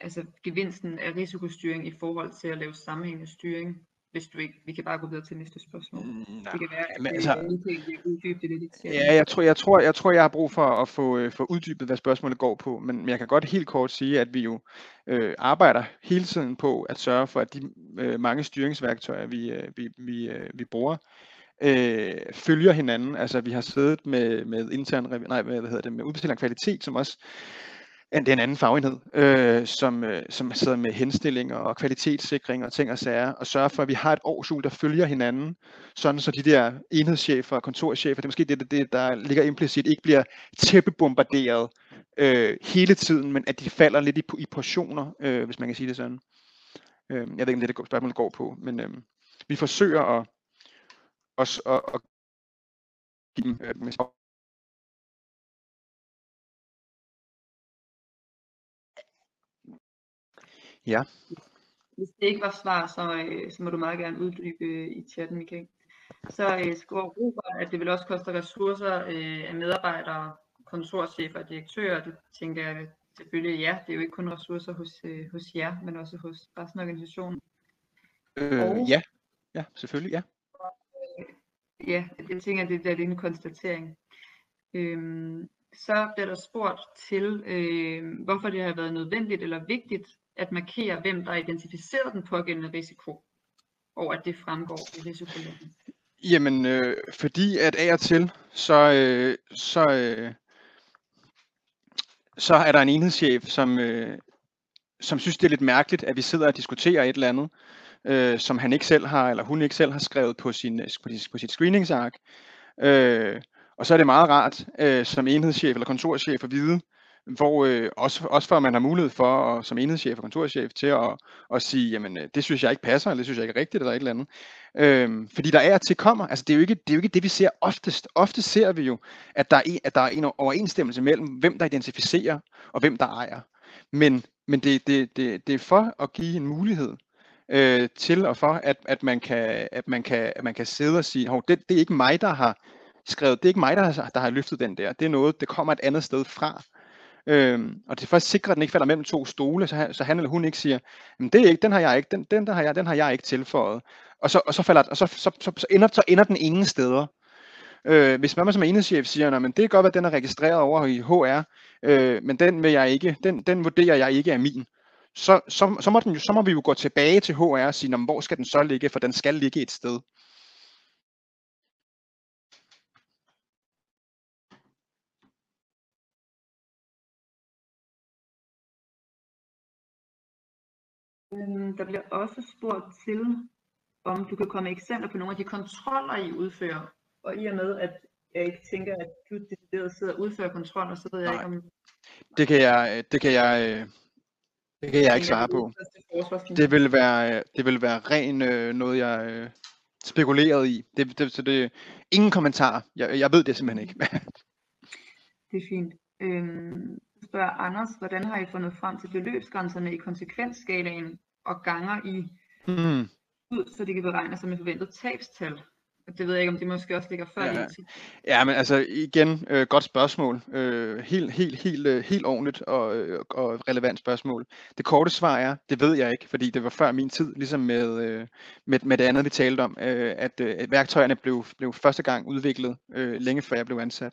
altså gevinsten af risikostyring i forhold til at lave sammenhængende styring hvis du ikke, vi kan bare gå videre til næste spørgsmål. Mm, det kan være, at men, altså, uddybe det lidt. Ja, jeg tror, jeg, tror, jeg tror, jeg har brug for at få, øh, få uddybet, hvad spørgsmålet går på, men jeg kan godt helt kort sige, at vi jo øh, arbejder hele tiden på at sørge for, at de øh, mange styringsværktøjer, vi, øh, vi, vi, øh, vi bruger, øh, følger hinanden. Altså vi har siddet med, med intern, nej, hvad hedder det, med udbetaling kvalitet, som også det er en anden fagenhed, øh, som, øh, som sidder med henstillinger og kvalitetssikring og ting og sager, og sørger for, at vi har et årsul, der følger hinanden, sådan så de der enhedschefer og kontorchefer, det er måske det, det der ligger implicit, ikke bliver tæppebombarderet øh, hele tiden, men at de falder lidt i, i portioner, øh, hvis man kan sige det sådan. Øh, jeg ved ikke, om det er det spørgsmål går på, men øh, vi forsøger at, at, at, at give dem øh, Ja. Hvis det ikke var svar, så, øh, så må du meget gerne uddybe øh, i chatten, Michael. Så øh, skriver Robert, at det vil også koste ressourcer øh, af medarbejdere, kontorchefer og direktører. Det tænker jeg selvfølgelig ja. Det er jo ikke kun ressourcer hos, øh, hos jer, men også hos resten af organisationen. Øh, og, ja. ja, selvfølgelig ja. Øh, ja, jeg tænker, at det er en konstatering. Øhm, så bliver der spurgt til, øh, hvorfor det har været nødvendigt eller vigtigt at markere, hvem der identificerer den pågældende risiko, og at det fremgår i risikolæggen? Jamen, øh, fordi at af og til, så, øh, så, øh, så er der en enhedschef, som, øh, som synes, det er lidt mærkeligt, at vi sidder og diskuterer et eller andet, øh, som han ikke selv har, eller hun ikke selv har skrevet på, sin, øh, på, sin, på sit screeningsark. Øh, og så er det meget rart øh, som enhedschef eller kontorchef at vide, hvor øh, også, også for at man har mulighed for at, som enhedschef og kontorchef til at, at sige, jamen øh, det synes jeg ikke passer, eller det synes jeg ikke er rigtigt, eller et eller andet. Øhm, fordi der er til kommer, altså det er, jo ikke, det er jo ikke det, vi ser oftest. Ofte ser vi jo, at der, er en, at der er en overensstemmelse mellem, hvem der identificerer, og hvem der ejer. Men, men det, det, det, det er for at give en mulighed øh, til og for, at, at, man kan, at, man kan, at man kan sidde og sige, det, det er ikke mig, der har skrevet, det er ikke mig, der har, der har løftet den der. Det er noget, det kommer et andet sted fra. Øhm, og det er faktisk at at den ikke falder mellem to stole, så han, så han eller hun ikke siger, men det er ikke, den har jeg ikke, den, den, der har jeg, den har jeg ikke tilføjet. Og så, og så, falder, og så, så, så, så, ender, så ender den ingen steder. Øh, hvis man som enhedschef siger, men det er godt, at den er registreret over i HR, øh, men den vil jeg ikke, den, den vurderer jeg ikke er min. Så, så, så, må den, jo, så må vi jo gå tilbage til HR og sige, hvor skal den så ligge, for den skal ligge et sted. Der bliver også spurgt til, om du kan komme med eksempler på nogle af de kontroller, I udfører. Og i og med, at jeg ikke tænker, at du decideret sidder og udfører kontroller, så ved jeg Nej. ikke om... Det kan jeg, det kan jeg, det kan jeg ikke svare på. Det vil være, det vil være ren øh, noget, jeg øh, spekuleret i. Det, det, så det ingen kommentar. Jeg, jeg ved det simpelthen ikke. (laughs) det er fint. Øhm, spørger Anders, hvordan har I fundet frem til beløbsgrænserne i konsekvensskalaen og ganger I mm. ud, så det kan beregnes som et forventet tabstal? Det ved jeg ikke, om det måske også ligger før ja. Ja, men altså igen, øh, godt spørgsmål. Øh, helt, helt, helt, øh, helt ordentligt og, øh, og relevant spørgsmål. Det korte svar er, det ved jeg ikke, fordi det var før min tid, ligesom med, øh, med, med det andet, vi talte om, øh, at, øh, værktøjerne blev, blev første gang udviklet, øh, længe før jeg blev ansat.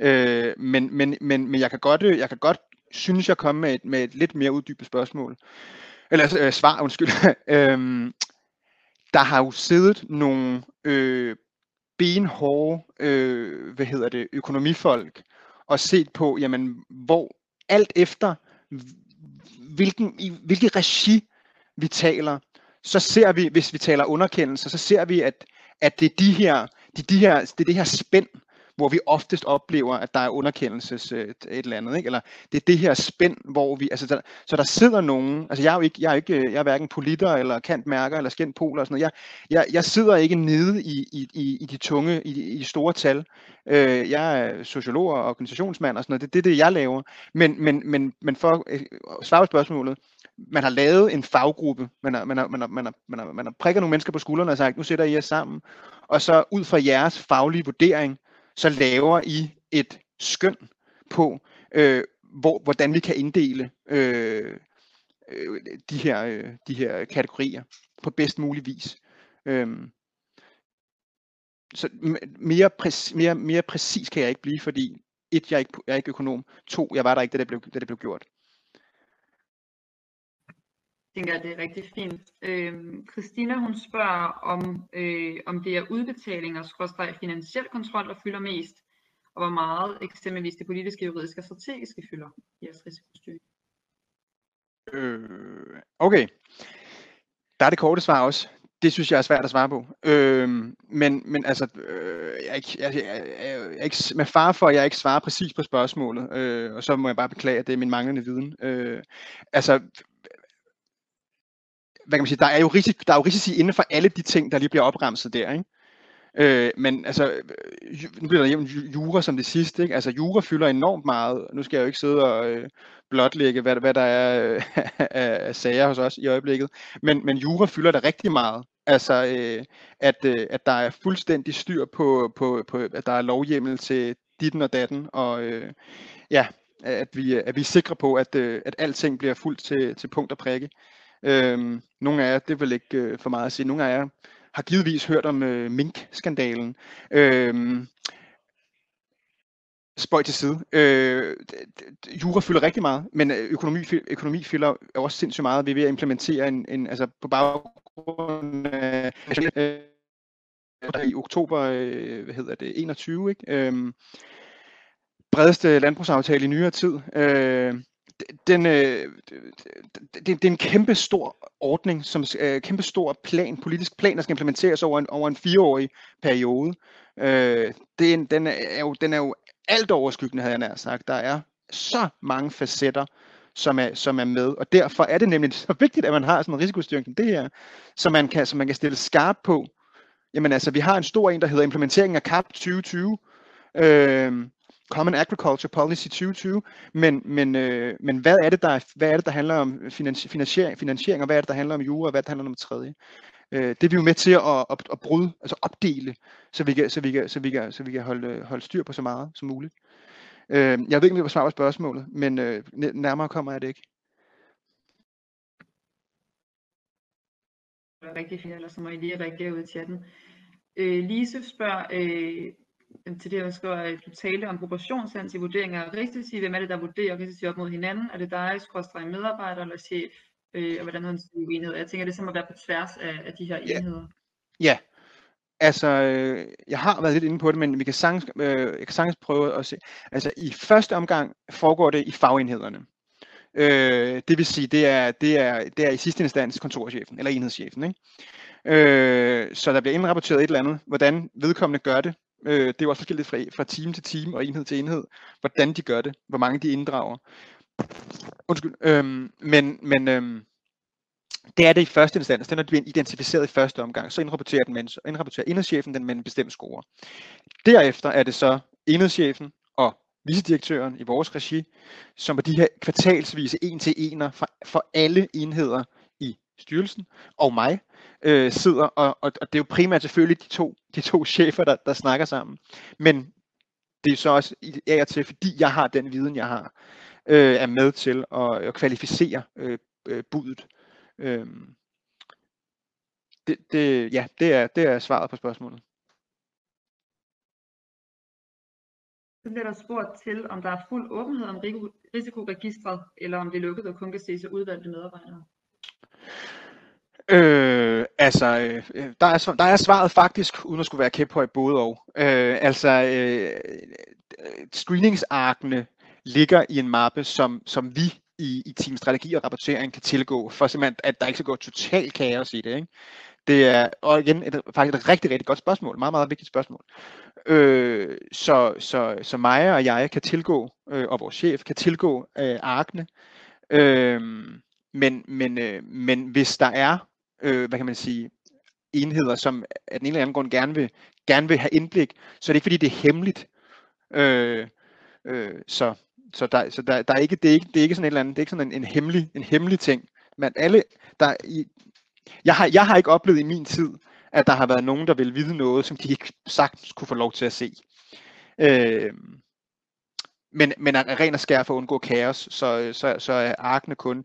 Øh, men, men, men, men jeg kan godt, øh, jeg kan godt synes jeg komme med et, med et lidt mere uddybet spørgsmål. Eller øh, svar, undskyld. (laughs) øhm, der har jo siddet nogle øh, benhårde, øh, hvad hedder det, økonomifolk, og set på, jamen, hvor alt efter, hvilken, i hvilket regi vi taler, så ser vi, hvis vi taler underkendelse, så ser vi, at, at det er de her, det er de her, det er det her spænd hvor vi oftest oplever, at der er underkendelses øh, et, et eller andet, ikke? eller det er det her spænd, hvor vi, altså der, så der sidder nogen, altså jeg er jo ikke, jeg er ikke, øh, jeg er hverken politer, eller kantmærker eller skændt poler og sådan noget, jeg, jeg, jeg sidder ikke nede i, i, i, i de tunge, i i de store tal, øh, jeg er sociolog og organisationsmand og sådan noget, det, det er det, jeg laver, men, men, men, men for øh, at svare på spørgsmålet, man har lavet en faggruppe, man har, man har, man har, man har, man har, man har prikket nogle mennesker på skuldrene og sagt, nu sætter I jer sammen, og så ud fra jeres faglige vurdering, så laver I et skøn på, øh, hvor, hvordan vi kan inddele øh, øh, de, her, øh, de her kategorier på bedst mulig vis. Øh, så mere, præcis, mere, mere præcis kan jeg ikke blive, fordi et, jeg er ikke, jeg er ikke økonom, to, jeg var der ikke, da det blev, da det blev gjort tænker jeg, det er rigtig fint. Øhm, Christina, hun spørger, om, øh, om det er udbetalinger, skråstrej finansiel kontrol, der fylder mest, og hvor meget eksempelvis det politiske, juridiske og strategiske fylder i jeres risikostyring. Øh, okay. Der er det korte svar også. Det synes jeg er svært at svare på. Øh, men, men altså, øh, jeg, er ikke, jeg, jeg, jeg, jeg, jeg ikke, med far for, at jeg ikke svarer præcis på spørgsmålet, øh, og så må jeg bare beklage, at det er min manglende viden. Øh, altså, hvad kan man sige, der er jo risici, der er jo risici inden for alle de ting, der lige bliver opremset der, ikke? Øh, men altså, øh, nu bliver der jævnt jura som det sidste, ikke? Altså, jura fylder enormt meget. Nu skal jeg jo ikke sidde og øh, blotlægge, hvad, hvad der er øh, (laughs) af sager hos os i øjeblikket. Men, men jura fylder der rigtig meget. Altså, øh, at, øh, at der er fuldstændig styr på, på, på, at der er lovhjemmel til ditten og datten, og øh, ja, at vi, at vi er sikre på, at, øh, at alting bliver fuldt til, til punkt og prikke. Øhm, nogle af jer, det vil ikke øh, for meget at sige, nogle af jer har givetvis hørt om øh, Mink-skandalen. Øhm, spøj til side. Øh, jura fylder rigtig meget, men øh, økonomi, økonomi fylder også sindssygt meget. Vi er ved at implementere en, en altså på baggrund af øh, i oktober øh, hvad hedder det, 21, ikke? Øh, bredeste landbrugsaftale i nyere tid. Øh, den, øh, det, det er en kæmpe stor ordning, som øh, kæmpe stor plan, politisk plan, der skal implementeres over en, over en fireårig periode. Øh, det, den, er jo, den er jo alt overskyggende, havde jeg nær sagt. Der er så mange facetter, som er, som er med, og derfor er det nemlig (laughs) så vigtigt, at man har sådan en risikostyring som det her, så man kan, så man kan stille skarp på, jamen altså, vi har en stor en, der hedder implementering af CAP 2020, øh, Common Agriculture Policy 2020, men, men, øh, men hvad, er det, der, hvad er det, der handler om finansiering, finansiering, og hvad er det, der handler om jura, og hvad er det, der handler om tredje? Øh, det er vi jo med til at, at, at bryde, altså opdele, så vi kan, så vi kan, så vi kan, så vi kan holde, holde styr på så meget som muligt. Øh, jeg ved ikke, om det var svar på spørgsmålet, men øh, nærmere kommer jeg det ikke. Rigtig fint, eller så må I lige række ud i chatten. Øh, Lise spørger, øh, til det, at du talte om proportionssans i vurdering af risici. Hvem er det, der vurderer risici op mod hinanden? Er det dig, skråstrej medarbejder eller chef? Øh, og hvordan er en uenighed? Jeg tænker, det er som at være på tværs af, af de her ja. enheder. Ja, altså, øh, jeg har været lidt inde på det, men vi kan sagtens, øh, jeg kan sagtens prøve at se. Altså, i første omgang foregår det i fagenhederne. Øh, det vil sige, det er, det, er, det er i sidste instans kontorchefen, eller enhedschefen. Ikke? Øh, så der bliver indrapporteret et eller andet, hvordan vedkommende gør det, Øh, det er jo også forskelligt fra, e-, fra team til team og enhed til enhed, hvordan de gør det, hvor mange de inddrager. Undskyld. Øhm, men men øhm, det er det i første instans. Det er bliver identificeret i første omgang. Så indrapporterer, den med, indrapporterer enhedschefen den med en bestemt score. Derefter er det så enhedschefen og vicedirektøren i vores regi, som på de her kvartalsvise en til ener for, for alle enheder styrelsen, og mig, øh, sidder, og, og, og det er jo primært selvfølgelig de to, de to chefer, der, der snakker sammen. Men det er så også af og til, fordi jeg har den viden, jeg har, øh, er med til at, at kvalificere øh, øh, budet. Øh, det, det, ja, det er, det er svaret på spørgsmålet. Så bliver der spurgt til, om der er fuld åbenhed om risikoregistret, eller om det er lukket og kun kan ses af udvalgte medarbejdere. Øh, altså, øh, øh der, er, der er svaret faktisk, uden at skulle være kæphøj både og. Øh, altså, øh, screeningsarkene ligger i en mappe, som, som vi i, i team strategi og rapportering kan tilgå, for simpelthen, at der ikke skal gå total kaos i det. Ikke? det er og igen et, faktisk et rigtig, rigtig godt spørgsmål. Meget, meget vigtigt spørgsmål. Øh, så, så, så Maja og jeg kan tilgå, øh, og vores chef kan tilgå øh, arkene. Øh, men, men, øh, men hvis der er, øh, hvad kan man sige, enheder, som af den ene eller anden grund gerne vil, gerne vil have indblik, så er det ikke fordi, det er hemmeligt. Øh, øh, så så, der, så der, der er ikke, det, er ikke, det er ikke sådan et eller andet, det er ikke sådan en, en, hemmelig, en hemmelig ting. Men alle, der i, jeg, har, jeg har ikke oplevet i min tid, at der har været nogen, der vil vide noget, som de ikke sagtens kunne få lov til at se. Øh, men, men er ren og skær for at undgå kaos, så, så, så er arkene kun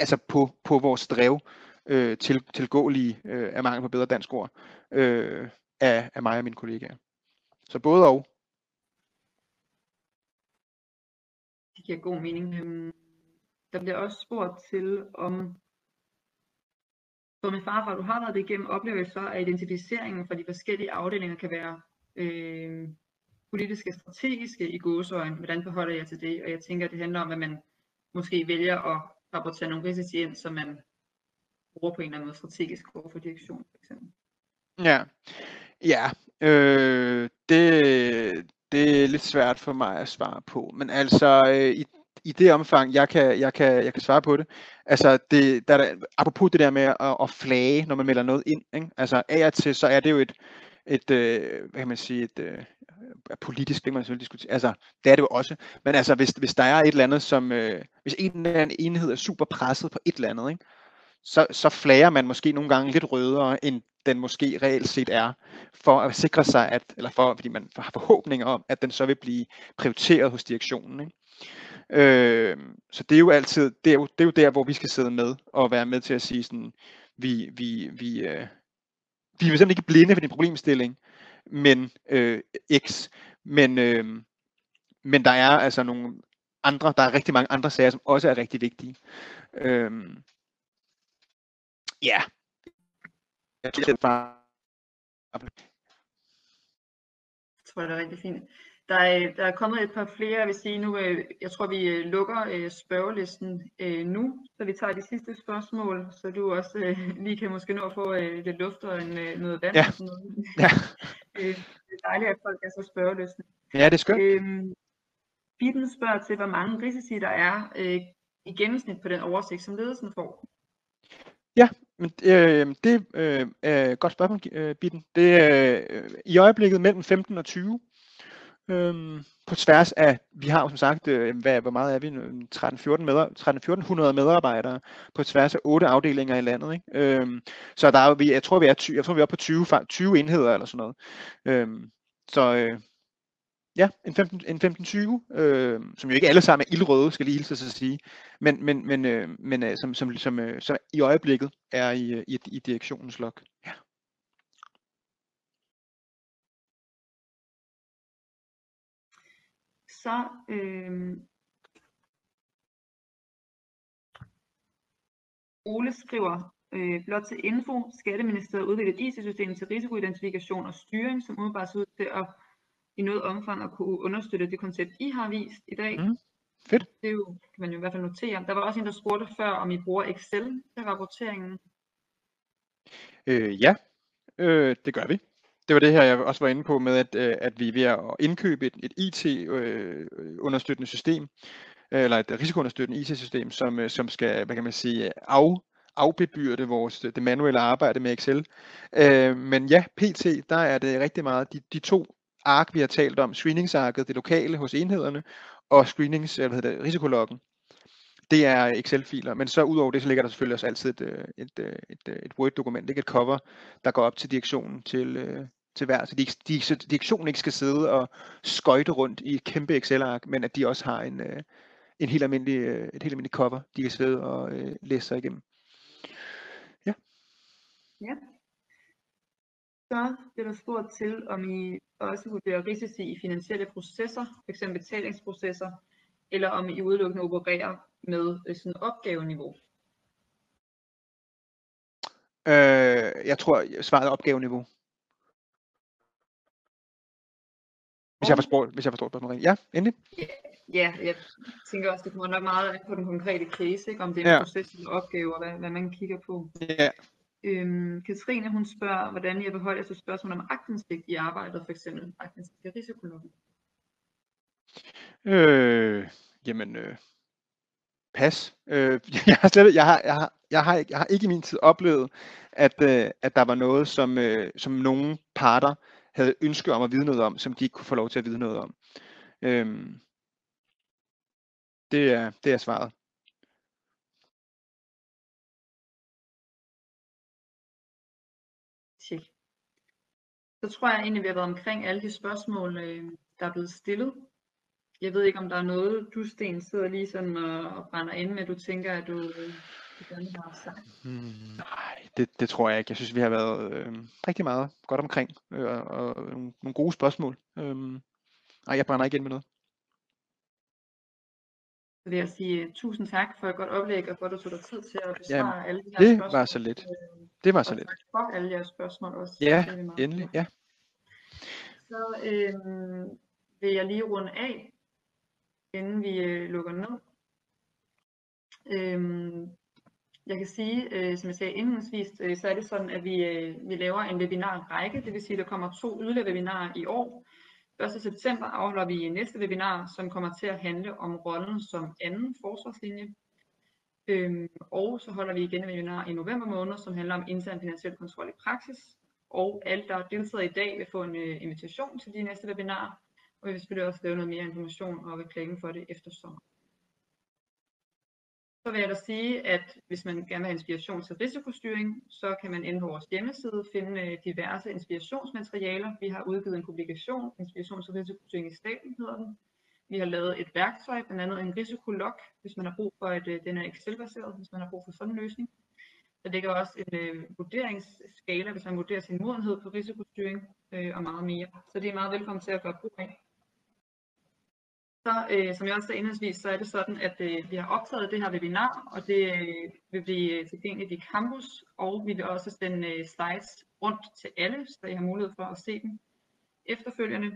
altså på, på vores drev øh, til, tilgåelige øh, af mangel på bedre dansk ord øh, af, af mig og mine kollegaer. Så både og. Det giver god mening. Øhm, der bliver også spurgt til, om som en farfar, du har været det igennem, oplever så, at identificeringen for de forskellige afdelinger kan være øh, politiske strategiske i gåsøjen. Hvordan forholder jeg til det? Og jeg tænker, at det handler om, at man måske vælger at rapportere nogle risici ind, som man bruger på en eller anden måde strategisk over for direktion, for eksempel. Ja, ja øh, det, det er lidt svært for mig at svare på. Men altså, øh, i, i det omfang, jeg kan, jeg kan, jeg kan svare på det, altså, det, der, der, apropos det der med at, at flage, når man melder noget ind, ikke? altså af og til, så er det jo et, et øh, hvad kan man sige, et øh, politisk, det man selvfølgelig diskutere, altså, det er det jo også, men altså, hvis, hvis der er et eller andet, som, øh, hvis en eller anden enhed er super presset på et eller andet, ikke? så, så flager man måske nogle gange lidt rødere, end den måske reelt set er, for at sikre sig, at, eller for, fordi man har forhåbninger om, at den så vil blive prioriteret hos direktionen. Ikke? Øh, så det er jo altid, det er jo, det er jo der, hvor vi skal sidde med og være med til at sige sådan, vi, vi, vi, øh, vi er simpelthen ikke blinde for din problemstilling, men øh, X, men, øh, men der er altså nogle andre, der er rigtig mange andre sager, som også er rigtig vigtige. Øh, ja, jeg tror, det bare... Jeg tror, det er rigtig fint. Der er, der er kommet et par flere, jeg vil sige nu, øh, jeg tror vi øh, lukker øh, spørgelisten nu, så vi tager de sidste spørgsmål, så du også lige kan måske nå at få lidt luft og en, noget vand ja. og sådan noget. Ja. (laughs) det er dejligt, at folk er så spørgelisten. Ja, det er skønt. Øhm, Bitten spørger til, hvor mange risici der er øh, i gennemsnit på den oversigt, som ledelsen får. Ja, men øh, det øh, er et godt spørgsmål, øh, Bitten. Det er øh, i øjeblikket mellem 15 og 20 øhm, på tværs af, vi har jo som sagt, øh, hvad, hvor meget er vi, 13-14 medar- medarbejdere på tværs af otte afdelinger i landet. Ikke? Øhm, så der er, vi, jeg tror, vi er, 20, jeg tror, vi er på 20, 20 enheder eller sådan noget. Øhm, så øh, ja, en 15, en 15-20, øh, som jo ikke alle sammen er ildrøde, skal lige hilse at sige, men, men, men, øh, men øh, som, som, som, øh, som i øjeblikket er i, øh, i, i direktionens lok. Ja. Så øh, Ole skriver, øh, blot til info, Skatteministeriet udviklet et IT-system til risikoidentifikation og styring, som umiddelbart ser ud til at i noget omfang at kunne understøtte det koncept, I har vist i dag. Mm. Fedt. Det er jo, kan man jo i hvert fald notere. Der var også en, der spurgte før, om I bruger Excel til rapporteringen. Øh, ja, øh, det gør vi det var det her, jeg også var inde på med, at, øh, at vi er ved at indkøbe et, et IT-understøttende øh, system, øh, eller et risikounderstøttende IT-system, som, som skal, hvad kan man sige, af, afbebyrde vores, det manuelle arbejde med Excel. Øh, men ja, PT, der er det rigtig meget de, de to ark, vi har talt om, screeningsarket, det lokale hos enhederne, og screenings, eller hvad hedder det, risikologgen det er Excel-filer, men så udover det, så ligger der selvfølgelig også altid et, et, et, et, Word-dokument, ikke et cover, der går op til direktionen til, til hver, så, de, de, så direktionen ikke skal sidde og skøjte rundt i et kæmpe Excel-ark, men at de også har en, en helt almindelig, et helt almindeligt cover, de kan sidde og øh, læse sig igennem. Ja. Ja. Så bliver der spurgt til, om I også vurderer risici i finansielle processer, f.eks. betalingsprocesser, eller om I udelukkende opererer med øh, sådan opgaveniveau? Øh, jeg tror, svaret er opgaveniveau. Hvis jeg forstår, hvis jeg forstår spørgsmålet Ja, endelig. Ja, ja, jeg tænker også, det kommer nok meget an på den konkrete case, ikke? om det er en ja. proces eller opgave, og hvad, hvad man kigger på. Ja, Øhm, Katrine hun spørger, hvordan jeg beholder til spørgsmål om aktindsigt i arbejdet, for eksempel aktindsigt i risikoloven. Øh, jamen, øh, pas. Øh, (laughs) jeg, har slet, jeg, har, jeg, har, jeg, har, jeg har ikke i min tid oplevet, at, øh, at der var noget, som, øh, som nogle parter havde ønske om at vide noget om, som de ikke kunne få lov til at vide noget om. Øhm, det, er, det er svaret. Tjek. Så tror jeg egentlig, vi har været omkring alle de spørgsmål, øh, der er blevet stillet. Jeg ved ikke, om der er noget, du Sten sidder lige sådan og, og brænder ind med, du tænker, at du, øh, øh, du gerne sagt. Hmm, nej, det, det tror jeg ikke. Jeg synes, vi har været øh, rigtig meget godt omkring, øh, og, og nogle, nogle gode spørgsmål. Øh, nej, jeg brænder ikke ind med noget. Så vil jeg sige tusind tak for et godt oplæg, og for at du tog dig tid til at besvare Jamen, alle de her det spørgsmål. var så lidt. Det var så lidt. for alle jeres spørgsmål også. Ja, Det endelig. Ja. Så øh, vil jeg lige runde af, inden vi øh, lukker ned. Øh, jeg kan sige, øh, som jeg sagde indledningsvis, øh, så er det sådan, at vi, øh, vi laver en webinarrække, det vil sige, at der kommer to yderligere webinarer i år. 1. september afholder vi næste webinar, som kommer til at handle om rollen som anden forsvarslinje. Øhm, og så holder vi igen et webinar i november måned, som handler om intern finansiel kontrol i praksis. Og alle, der deltager i dag, vil få en øh, invitation til de næste webinarer. Og vi vil selvfølgelig også lave noget mere information og reklame for det efter sommer. Så vil jeg da sige, at hvis man gerne vil have inspiration til risikostyring, så kan man inde på vores hjemmeside finde øh, diverse inspirationsmaterialer. Vi har udgivet en publikation, Inspiration til risikostyring i staten hedder den. Vi har lavet et værktøj, blandt andet en risikolog, hvis man har brug for et, øh, den er Excel-baseret, hvis man har brug for sådan en løsning. Der ligger også en øh, vurderingsskala, hvis man vurderer sin modenhed på risikostyring øh, og meget mere. Så det er meget velkommen til at gøre brug af. Så øh, som jeg også sagde indholdsvis, så er det sådan, at øh, vi har optaget det her webinar, og det øh, vil blive tilgængeligt i campus, og vi vil også sende øh, slides rundt til alle, så I har mulighed for at se dem efterfølgende.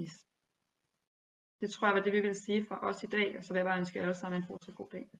Yes. Det tror jeg var det, vi ville sige fra os i dag, og så vil jeg bare ønske alle sammen en fortsat god dag.